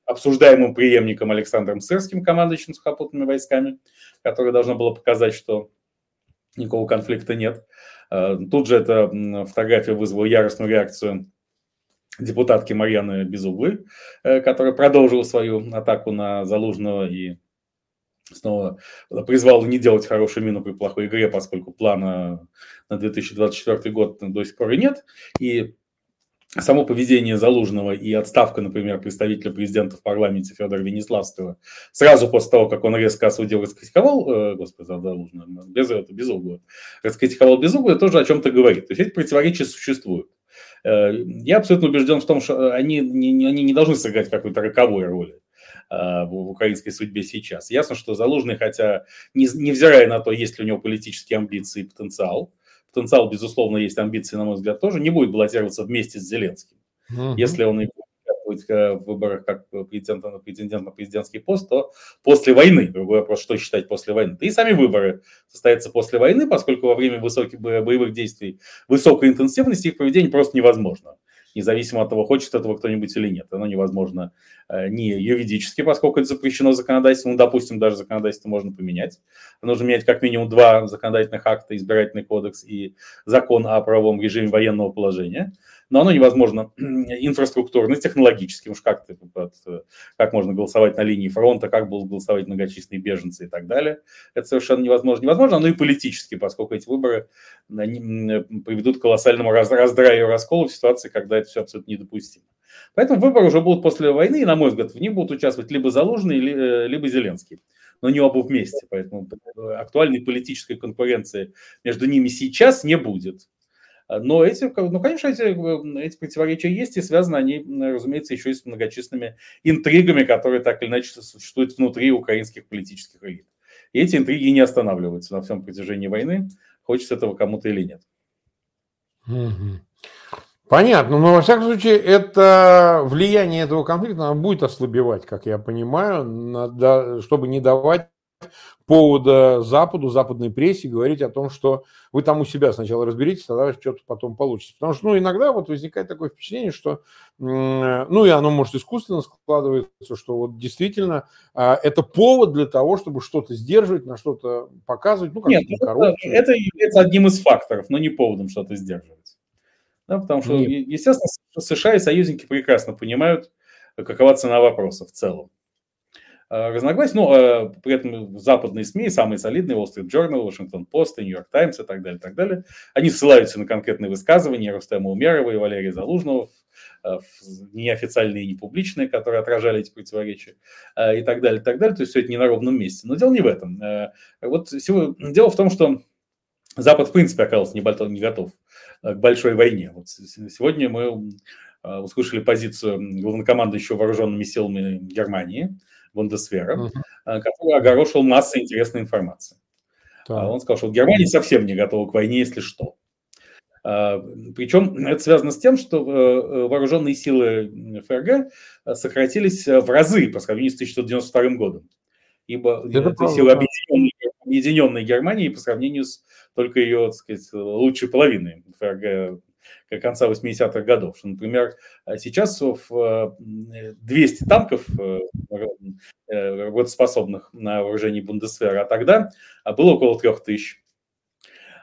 обсуждаемым преемником Александром Сырским, командующим сухопутными войсками, которое должно было показать, что никакого конфликта нет. Э, тут же эта фотография вызвала яростную реакцию депутатки Марьяны Безуглы, э, которая продолжила свою атаку на Залужного и снова призвала не делать хорошую мину при плохой игре, поскольку плана на 2024 год до сих пор и нет. И само поведение Залужного и отставка, например, представителя президента в парламенте Федора Венеславского сразу после того, как он резко осудил, раскритиковал, э, господи, Залужного, без этого, без угла, раскритиковал без угла, тоже о чем-то говорит. То есть эти противоречия существуют. Э, я абсолютно убежден в том, что они не, они не должны сыграть какую-то роковую роль э, в украинской судьбе сейчас. Ясно, что Залужный, хотя не, невзирая на то, есть ли у него политические амбиции и потенциал, потенциал, безусловно, есть амбиции, на мой взгляд, тоже, не будет баллотироваться вместе с Зеленским. Угу. Если он и э, в выборах как президента на претендент на президентский пост, то после войны. Другой вопрос, что считать после войны. Да и сами выборы состоятся после войны, поскольку во время высоких боевых действий высокой интенсивности их проведение просто невозможно независимо от того, хочет этого кто-нибудь или нет. Оно невозможно э, не юридически, поскольку это запрещено законодательством. Ну, допустим, даже законодательство можно поменять. Нужно менять как минимум два законодательных акта, избирательный кодекс и закон о правовом режиме военного положения но оно невозможно [clears throat] инфраструктурно, технологически, уж как, как можно голосовать на линии фронта, как будут голосовать многочисленные беженцы и так далее. Это совершенно невозможно. Невозможно, оно и политически, поскольку эти выборы приведут к колоссальному раздраю и расколу в ситуации, когда это все абсолютно недопустимо. Поэтому выборы уже будут после войны, и, на мой взгляд, в них будут участвовать либо Залужный, э, либо Зеленский но не оба вместе. Поэтому актуальной политической конкуренции между ними сейчас не будет. Но эти, ну, конечно, эти, эти противоречия есть, и связаны они, разумеется, еще и с многочисленными интригами, которые так или иначе существуют внутри украинских политических элит. И эти интриги не останавливаются на всем протяжении войны, хочется этого кому-то или нет. Понятно, но во всяком случае это влияние этого конфликта будет ослабевать, как я понимаю, надо, чтобы не давать повода Западу, западной прессе говорить о том, что вы там у себя сначала разберитесь, тогда что-то потом получится. Потому что, ну, иногда вот возникает такое впечатление, что, ну, и оно может искусственно складывается, что вот действительно а, это повод для того, чтобы что-то сдерживать, на что-то показывать, ну, как Нет, это, это является одним из факторов, но не поводом что-то сдерживать. Да, потому что, Нет. естественно, США и союзники прекрасно понимают, какова цена вопроса в целом. Э, разногласий. Ну, э, при этом западные СМИ, самые солидные, Wall Street Journal, Washington Post, New York Times и так далее, так далее, они ссылаются на конкретные высказывания Рустема Умерова и Валерия Залужного, э, неофициальные и непубличные, которые отражали эти противоречия и так далее, так далее. То есть все это не на ровном месте. Но дело не в этом. Вот дело в том, что Запад в принципе оказался не готов к большой войне. Вот сегодня мы услышали позицию главнокомандующего вооруженными силами Германии, Бундесвера, угу. который огорошил массой интересной информации. Да. Он сказал, что Германия совсем не готова к войне, если что. А, Причем это связано с тем, что э, э, вооруженные силы ФРГ сократились в разы по сравнению с 1992 годом. Ибо это, это силы объединенной, объединенной Германии по сравнению с только ее, так сказать, лучшей половиной ФРГ конца 80-х годов. Что, например, сейчас в 200 э, танков э, э, работоспособных на вооружении Бундесвера, а тогда было около 3000.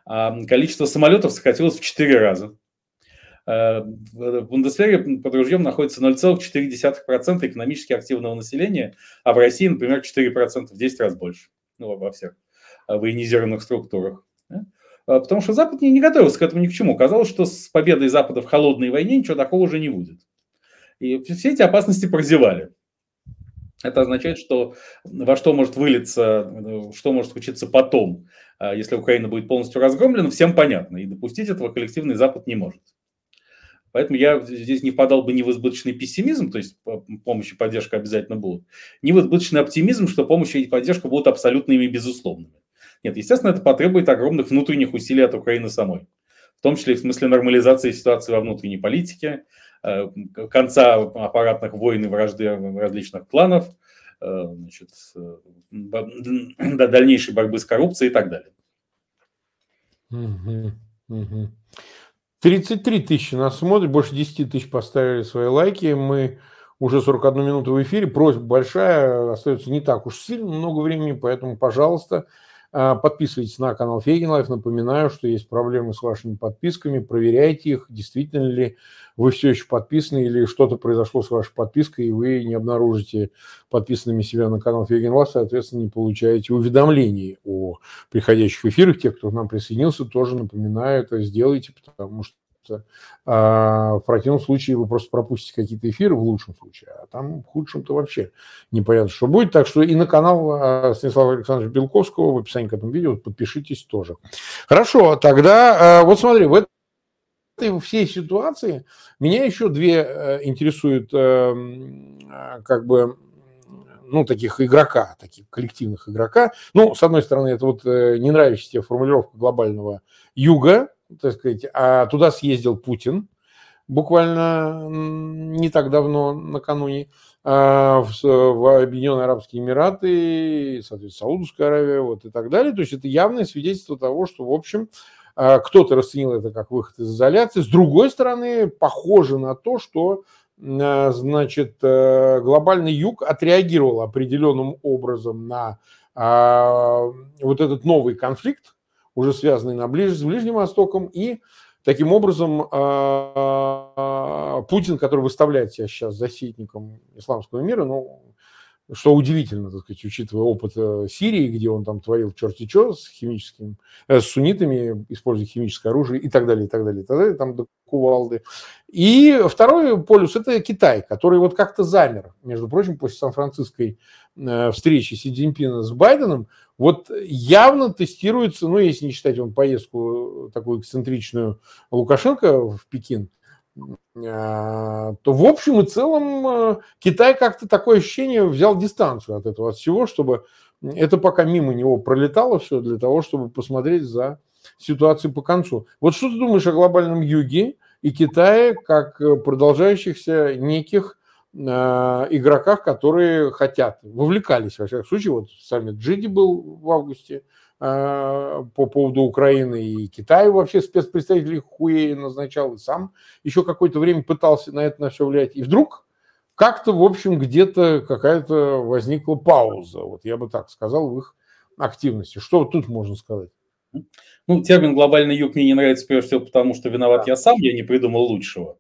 А количество самолетов сократилось в 4 раза. В Бундесвере под ружьем находится 0,4% экономически активного населения, а в России, например, 4%, в 10 раз больше ну, во всех военизированных структурах. Потому что Запад не, не готовился к этому ни к чему. Казалось, что с победой Запада в холодной войне ничего такого уже не будет. И все эти опасности прозевали. Это означает, что во что может вылиться, что может случиться потом, а, если Украина будет полностью разгромлена, всем понятно. И допустить этого коллективный Запад не может. Поэтому я здесь не впадал бы ни в избыточный пессимизм, то есть помощь и поддержка обязательно будут, ни в избыточный оптимизм, что помощь и поддержка будут абсолютными и безусловными. Нет, естественно, это потребует огромных внутренних усилий от Украины самой. В том числе в смысле нормализации ситуации во внутренней политике, Э, конца аппаратных войн и вражды различных кланов, э, значит, э, дальнейшей борьбы с коррупцией и так далее. 33 тысячи нас смотрят, больше 10 тысяч поставили свои лайки. Мы уже 41 минуту в эфире. Просьба большая, остается не так уж сильно много времени, поэтому, пожалуйста, подписывайтесь на канал Фейгин Live. Напоминаю, что есть проблемы с вашими подписками. Проверяйте их, действительно ли вы все еще подписаны или что-то произошло с вашей подпиской, и вы не обнаружите подписанными себя на канал Фейгин Live, соответственно, не получаете уведомлений о приходящих эфирах. Те, кто к нам присоединился, тоже напоминаю, это сделайте, потому что а в противном случае вы просто пропустите какие-то эфиры в лучшем случае, а там в худшем-то вообще непонятно, что будет. Так что и на канал а, Станислава Александровича Белковского в описании к этому видео подпишитесь тоже. Хорошо, тогда а, вот смотри, в этой всей ситуации меня еще две э, интересуют эм, а, как бы ну, таких игрока, таких коллективных игрока. Ну, с одной стороны, это вот э, не нравящаяся формулировка глобального юга, так сказать, а туда съездил Путин буквально не так давно, накануне, а, в, в Объединенные Арабские Эмираты, соответственно, Саудовская Аравия, вот и так далее. То есть это явное свидетельство того, что, в общем, а, кто-то расценил это как выход из изоляции. С другой стороны, похоже на то, что а, значит, э, глобальный юг отреагировал определенным образом на вот этот новый конфликт, уже связанный на ближ, с Ближним Востоком, и таким образом а, Путин, который выставляет себя сейчас защитником исламского мира, ну, что удивительно, так сказать, учитывая опыт э, Сирии, где он там творил черти что с химическим, э, с суннитами, используя химическое оружие и так далее, и так далее, и так далее, там до кувалды. И второй полюс – это Китай, который вот как-то замер, между прочим, после Сан-Франциской э, встречи Си Цзиньпина с Байденом, вот явно тестируется, ну, если не считать он поездку такую эксцентричную Лукашенко в Пекин – то в общем и целом э, Китай как-то такое ощущение взял дистанцию от этого от всего, чтобы это пока мимо него пролетало все для того, чтобы посмотреть за ситуацией по концу. Вот что ты думаешь о глобальном юге и Китае как продолжающихся неких э, игроках, которые хотят, вовлекались, во всяком случае, вот саммит Джиди был в августе, Э, по поводу Украины и Китая вообще спецпредставитель Хуей назначал, и сам еще какое-то время пытался на это на все влиять. И вдруг как-то, в общем, где-то какая-то возникла пауза, вот я бы так сказал, в их активности. Что тут можно сказать? Ну, термин «глобальный юг» мне не нравится прежде всего потому, что виноват я сам, я не придумал лучшего.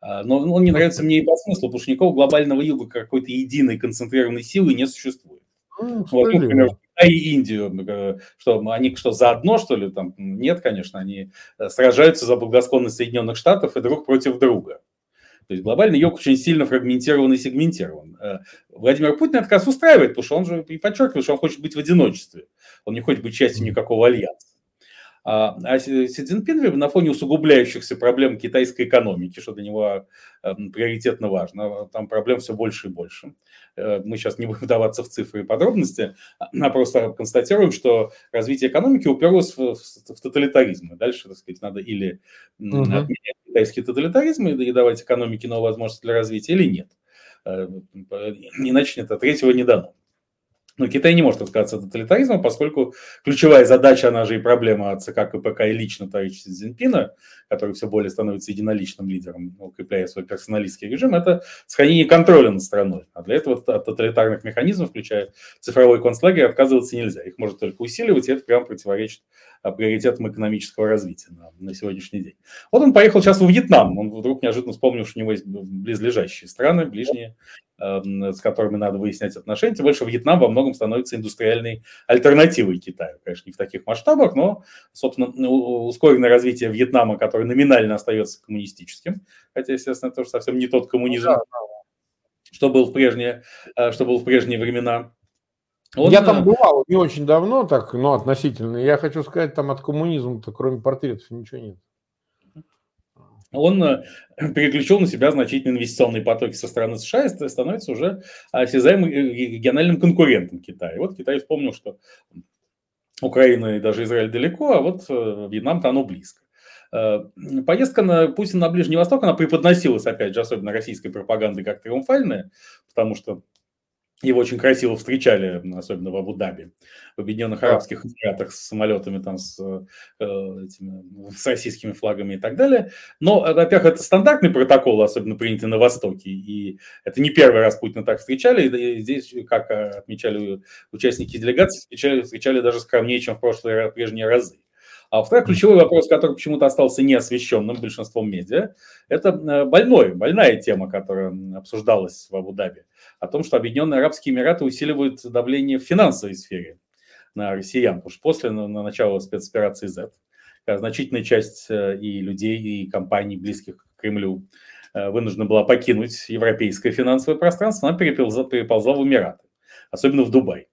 А, но он не нравится мне и по смыслу, потому что никакого глобального юга какой-то единой концентрированной силы не существует. Ну, вот, например, Китай и Индию, э, что они что, заодно, что ли? Там, нет, конечно, они э, сражаются за благосклонность Соединенных Штатов и друг против друга. То есть глобальный юг очень сильно фрагментирован и сегментирован. Э, Владимир Путин это как раз устраивает, потому что он же и подчеркивает, что он хочет быть в одиночестве. Он не хочет быть частью никакого альянса. А, а Си Цзиньпин на фоне усугубляющихся проблем китайской экономики, что для него эм, приоритетно важно, там проблем все больше и больше. Э, мы сейчас не будем [laughs] вдаваться в цифры и подробности, а просто констатируем, что развитие экономики уперлось в, в, в тоталитаризм. И дальше, так сказать, надо или угу. отменять китайский тоталитаризм и давать экономике новые возможности для развития, или нет. Э, иначе нет, а третьего не дано. Но Китай не может отказаться от тоталитаризма, поскольку ключевая задача, она же и проблема ЦК КПК и лично товарища Цзиньпина, который все более становится единоличным лидером, укрепляя свой персоналистский режим, это сохранение контроля над страной. А для этого от тоталитарных механизмов, включая цифровой концлагерь, отказываться нельзя. Их можно только усиливать, и это прямо противоречит приоритетом экономического развития на, на сегодняшний день. Вот он поехал сейчас во Вьетнам. Он вдруг неожиданно вспомнил, что у него есть близлежащие страны, ближние, с которыми надо выяснять отношения. Тем больше Вьетнам во многом становится индустриальной альтернативой Китаю. Конечно, не в таких масштабах, но, собственно, ускоренное развитие Вьетнама, который номинально остается коммунистическим, хотя, естественно, это тоже совсем не тот коммунизм, ну что был в прежние, э, что был в прежние времена. Он... Я там бывал не очень давно, так, но относительно. Я хочу сказать, там от коммунизма-то кроме портретов ничего нет он э, [clears throat] переключил на себя значительные инвестиционные потоки со стороны США и становится уже осязаемым региональным конкурентом Китая. Вот Китай вспомнил, что Украина и даже Израиль далеко, а вот э, Вьетнам-то оно близко. Э, поездка на Путина на Ближний Восток, она преподносилась, опять же, особенно российской пропагандой, как триумфальная, потому что его очень красиво встречали, особенно в Абу-Даби, в Объединенных Арабских Эмиратах с самолетами, там, с, э, этими, с российскими флагами и так далее. Но, э, во-первых, это стандартный протокол, особенно принятый на Востоке, и это не первый раз Путина так встречали, и здесь, как э, отмечали участники делегации, встречали, встречали даже скромнее, чем в прошлые прежние разы. А второй ключевой вопрос, который почему-то остался неосвещенным большинством медиа, это больной, больная тема, которая обсуждалась в Абу-Даби о том, что Объединенные Арабские Эмираты усиливают давление в финансовой сфере на россиян. Потому что после на, на начала спецоперации Z значительная часть э, и людей, и компаний, близких к Кремлю, э, вынуждена была покинуть европейское финансовое пространство, она переползла, переползла в Эмираты, особенно в Дубай.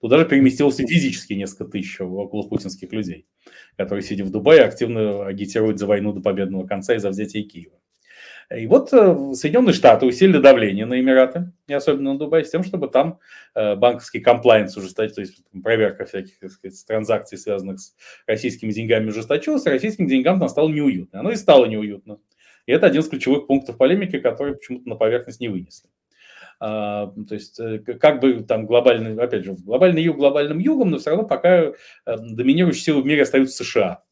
Туда же переместилось физически несколько тысяч около путинских людей, которые, сидя в Дубае, активно агитируют за войну до победного конца и за взятие Киева. И вот э, Соединенные Штаты усилили давление на Эмираты, и особенно на Дубай, с тем, чтобы там э, банковский комплайнс ужесточить, то есть проверка всяких так сказать, транзакций, связанных с российскими деньгами, ужесточилась, а российским деньгам там стало неуютно. Оно и стало неуютно. И это один из ключевых пунктов полемики, которые почему-то на поверхность не вынесли. А, то есть, э, как бы там глобальный, опять же, глобальный юг глобальным югом, но все равно пока доминирующей силой в мире остаются США.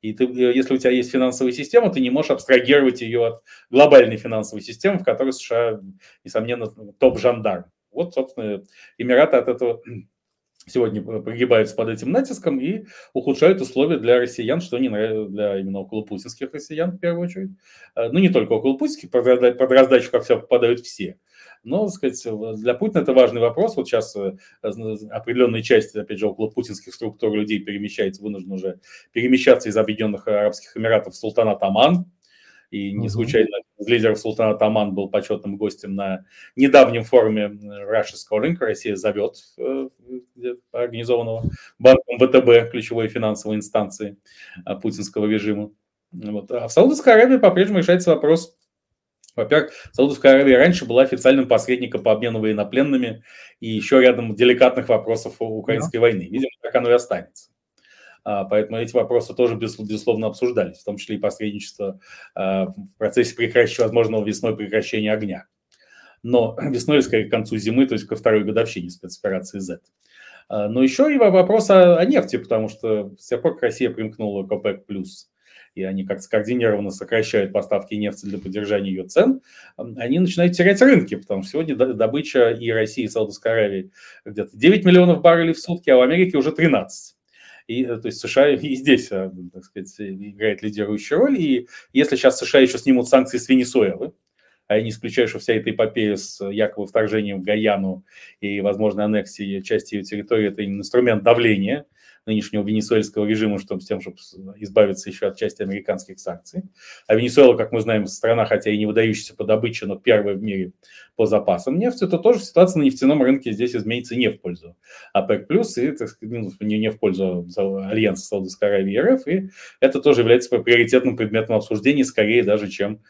И ты, э, если у тебя есть финансовая система, ты не можешь абстрагировать ее от глобальной финансовой системы, в которой США, несомненно, топ-жандарм. Вот, собственно, Эмираты от этого [clears throat] сегодня прогибаются под этим натиском и ухудшают условия для россиян, что не для именно околопутинских россиян в первую очередь. Э, ну, не только околопутинских, под раздачу, как все, попадают все. Но, так сказать, для Путина это важный вопрос. Вот сейчас э, определенная часть, опять же, около путинских структур людей перемещается, вынуждены уже перемещаться из Объединенных Арабских Эмиратов в Султанат Оман. И не случайно из лидеров Султаната Оман был почетным гостем на недавнем форуме Russia's Calling. Россия зовет э, организованного банком ВТБ, ключевой финансовой инстанции э, путинского режима. Вот. А в Саудовской Аравии по-прежнему решается вопрос во-первых, Саудовская Аравия раньше была официальным посредником по обмену военнопленными и еще рядом деликатных вопросов украинской yeah. войны. Видимо, так оно и останется. А, поэтому эти вопросы тоже, безусловно, обсуждались, в том числе и посредничество а, в процессе прекращения, возможного весной прекращения огня. Но [clears throat] весной, скорее, к концу зимы, то есть ко второй годовщине спецоперации Z. А, но еще и вопрос о, о нефти, потому что с тех пор, как Россия примкнула к ОПЕК+, и они как скоординированно сокращают поставки нефти для поддержания ее цен, они начинают терять рынки, потому что сегодня добыча и России, и Саудовской Аравии где-то 9 миллионов баррелей в сутки, а в Америке уже 13. И, э, то есть США [laughs] и здесь, э, так сказать, играет лидирующую роль. И если сейчас США еще снимут санкции с Венесуэлы, а я не исключаю, что вся эта эпопея с якобы вторжением в Гаяну и возможной аннексией части ее территории – это инструмент давления нынешнего венесуэльского режима, чтобы, с тем, чтобы избавиться еще от части американских санкций. А Венесуэла, как мы знаем, страна, хотя и не выдающаяся по добыче, но первая в мире по запасам нефти, то тоже ситуация на нефтяном рынке здесь изменится не в пользу ОПЕК+, и так сказать, ну, не, не в пользу Альянса Саудовской Аравии РФ, и это тоже является приоритетным предметом обсуждения, скорее даже, чем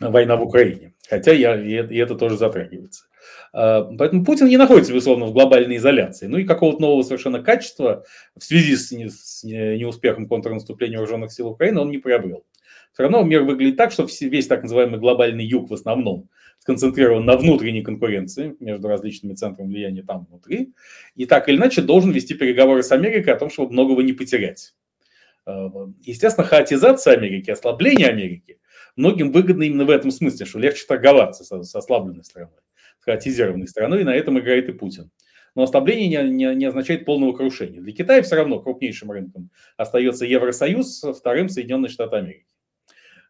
война в Украине. Хотя я, и это тоже затрагивается. А, поэтому Путин не находится, безусловно, в глобальной изоляции. Ну и какого-то нового совершенно качества в связи с, не, с неуспехом контрнаступления вооруженных сил Украины он не приобрел. Все равно мир выглядит так, что весь так называемый глобальный юг в основном сконцентрирован на внутренней конкуренции между различными центрами влияния там внутри, и так или иначе должен вести переговоры с Америкой о том, чтобы многого не потерять. А, естественно, хаотизация Америки, ослабление Америки многим выгодно именно в этом смысле, что легче торговаться с, с ослабленной страной хаотизированной страной, и на этом играет и Путин. Но ослабление не, не, не означает полного крушения. Для Китая все равно крупнейшим рынком остается Евросоюз, вторым Соединенные Штаты Америки.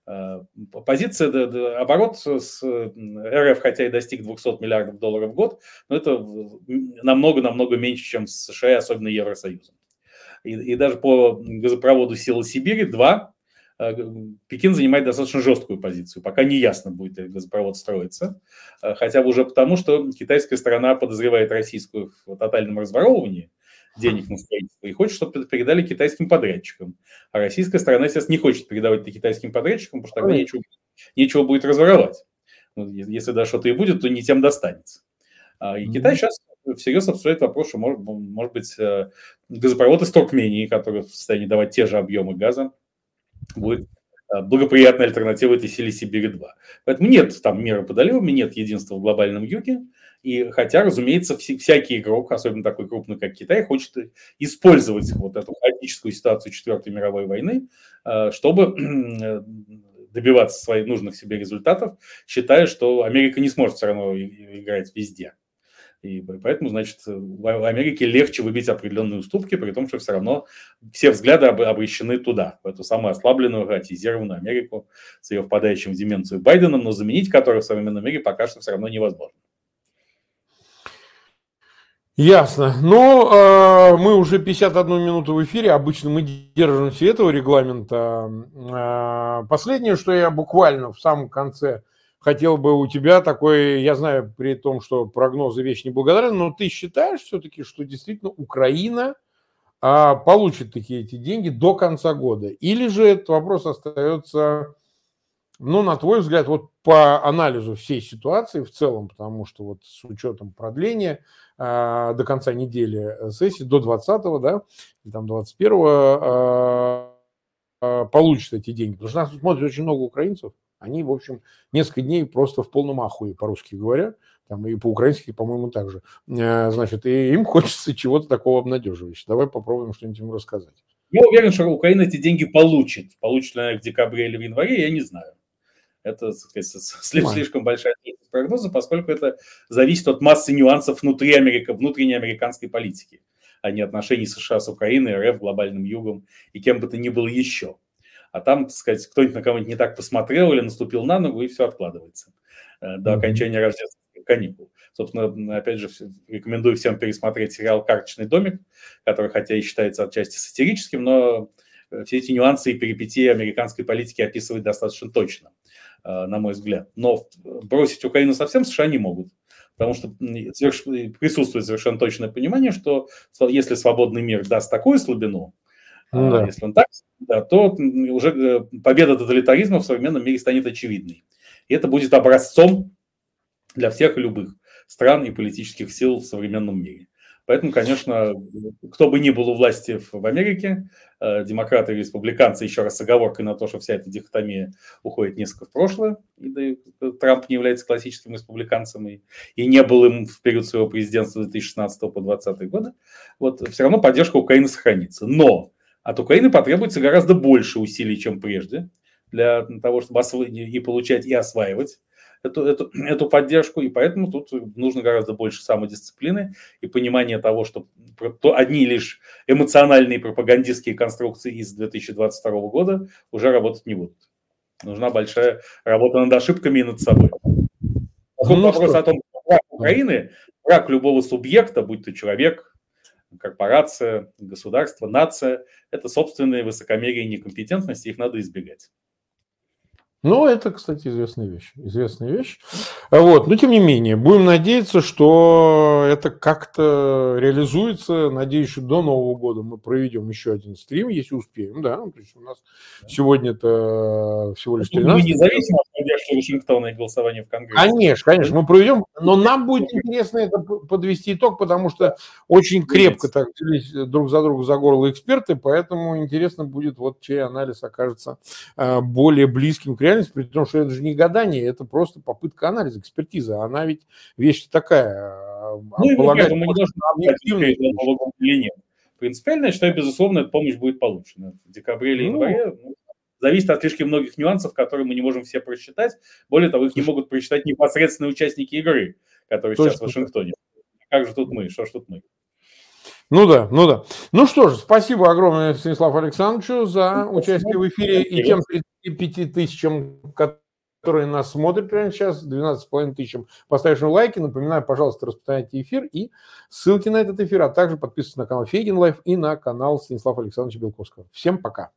Э, позиция, оборот с РФ, хотя и достиг 200 миллиардов долларов в год, но это намного-намного меньше, чем с США, особенно Евросоюзом. И, и даже по газопроводу «Сила Сибири» 2 э, Пекин занимает достаточно жесткую позицию. Пока не ясно, будет ли газопровод строиться. Э, хотя бы уже потому, что китайская сторона подозревает российскую в тотальном разворовывании денег на строительство и хочет, чтобы это передали китайским подрядчикам. А российская сторона, естественно, не хочет передавать это китайским подрядчикам, потому что тогда нечего, нечего будет разворовать. Если даже что-то и будет, то не тем достанется. А, и Китай сейчас всерьез обсуждает вопрос, что может, может быть э, газопровод из Туркмении, который в состоянии давать те же объемы газа, будет э, благоприятной альтернативой этой силе Сибири-2. Поэтому нет там меры по нет единства в глобальном юге, и хотя, разумеется, всякий игрок, особенно такой крупный, как Китай, хочет использовать вот эту хаотическую ситуацию Четвертой мировой войны, э, чтобы [clears throat] добиваться своих нужных себе результатов, считая, что Америка не сможет все равно играть везде. И поэтому, значит, в Америке легче выбить определенные уступки, при том, что все равно все взгляды обращены туда, в эту самую ослабленную, ратизированную Америку с ее впадающим в деменцию Байденом, но заменить которую в современном мире пока что все равно невозможно. Ясно. Но э, мы уже 51 минуту в эфире. Обычно мы держимся этого регламента. Э, последнее, что я буквально в самом конце хотел бы у тебя такой, я знаю, при том, что прогнозы вещь неблагодарны, но ты считаешь все-таки, что действительно Украина э, получит такие эти деньги до конца года? Или же этот вопрос остается ну, на твой взгляд, вот по анализу всей ситуации в целом, потому что вот с учетом продления э, до конца недели э, сессии, до 20-го, да, или там 21-го, э, э, получат эти деньги. Потому что нас смотрит очень много украинцев, они, в общем, несколько дней просто в полном ахуе, по-русски говоря, там и по-украински, по-моему, также. Э, значит, и им [laughs] хочется чего-то такого обнадеживающего. Давай попробуем что-нибудь им рассказать. Я уверен, что Украина эти деньги получит. Получит их в декабре или в январе, я не знаю. Это сказать, слишком, большая прогноза, поскольку это зависит от массы нюансов внутри Америки, внутренней американской политики, а не отношений США с Украиной, РФ, глобальным югом и кем бы то ни было еще. А там, так сказать, кто-нибудь на кого-нибудь не так посмотрел или наступил на ногу, и все откладывается э, до окончания рождественских каникул. Собственно, опять же, рекомендую всем пересмотреть сериал «Карточный домик», который, хотя и считается отчасти сатирическим, но э, все эти нюансы и перипетии американской политики описывает достаточно точно. Э, на мой взгляд. Но бросить Украину совсем США не могут. Потому что присутствует совершенно точное понимание, что если свободный мир даст такую слабину, ну, да. если он так, да, то уже э, победа тоталитаризма в современном мире станет очевидной. И это будет образцом для всех и любых стран и политических сил в современном мире. Поэтому, конечно, кто бы ни был у власти в Америке, э, демократы и республиканцы, еще раз с оговоркой на то, что вся эта дихотомия уходит несколько в прошлое, и Трамп не является классическим республиканцем и, не был им в период своего президентства 2016 по 2020 года, вот все равно поддержка Украины сохранится. Но от Украины потребуется гораздо больше усилий, чем прежде, для того, чтобы освоить и получать, и осваивать эту, эту, [clears throat] эту поддержку, и поэтому тут нужно гораздо больше самодисциплины и понимания того, что то одни лишь эмоциональные пропагандистские конструкции из 2022 года уже работать не будут. Нужна большая работа над ошибками и над собой. Ну, вопрос что? о том, что враг Украины, враг любого субъекта, будь то человек, корпорация, государство, нация, это собственные высокомерие и некомпетентность, их надо избегать. Ну, это, кстати, известная вещь. Известная вещь. Вот. Но, тем не менее, будем надеяться, что это как-то реализуется. Надеюсь, что до Нового года мы проведем еще один стрим, если успеем. Да, то есть у нас сегодня это всего лишь 13. Мы независимо от поддержки Вашингтона и голосования в Конгрессе. Конечно, конечно, мы проведем. Но нам будет интересно это подвести итог, потому что очень крепко так взялись друг за друга за горло эксперты, поэтому интересно будет, вот чей анализ окажется э, более близким к реальности при том, что это же не гадание, это просто попытка анализа, экспертиза. Она ведь вещь такая. А, ну, и полагать, мы не должны объективно или нет. Принципиально, я считаю, безусловно, эта помощь будет получена. В декабре или ну, январе ну, зависит от слишком многих нюансов, которые мы не можем все просчитать. Более того, их не могут просчитать непосредственные участники игры, которые сейчас в Вашингтоне. как же тут мы, что ж тут мы? Ну да, ну да. Ну что ж, спасибо огромное Станиславу Александровичу за участие в эфире и тем 35 тысячам, которые нас смотрят прямо сейчас, 12,5 тысячам поставившим лайки. Напоминаю, пожалуйста, распространяйте эфир и ссылки на этот эфир, а также подписывайтесь на канал Фейгин Live и на канал Станислава Александровича Белковского. Всем пока.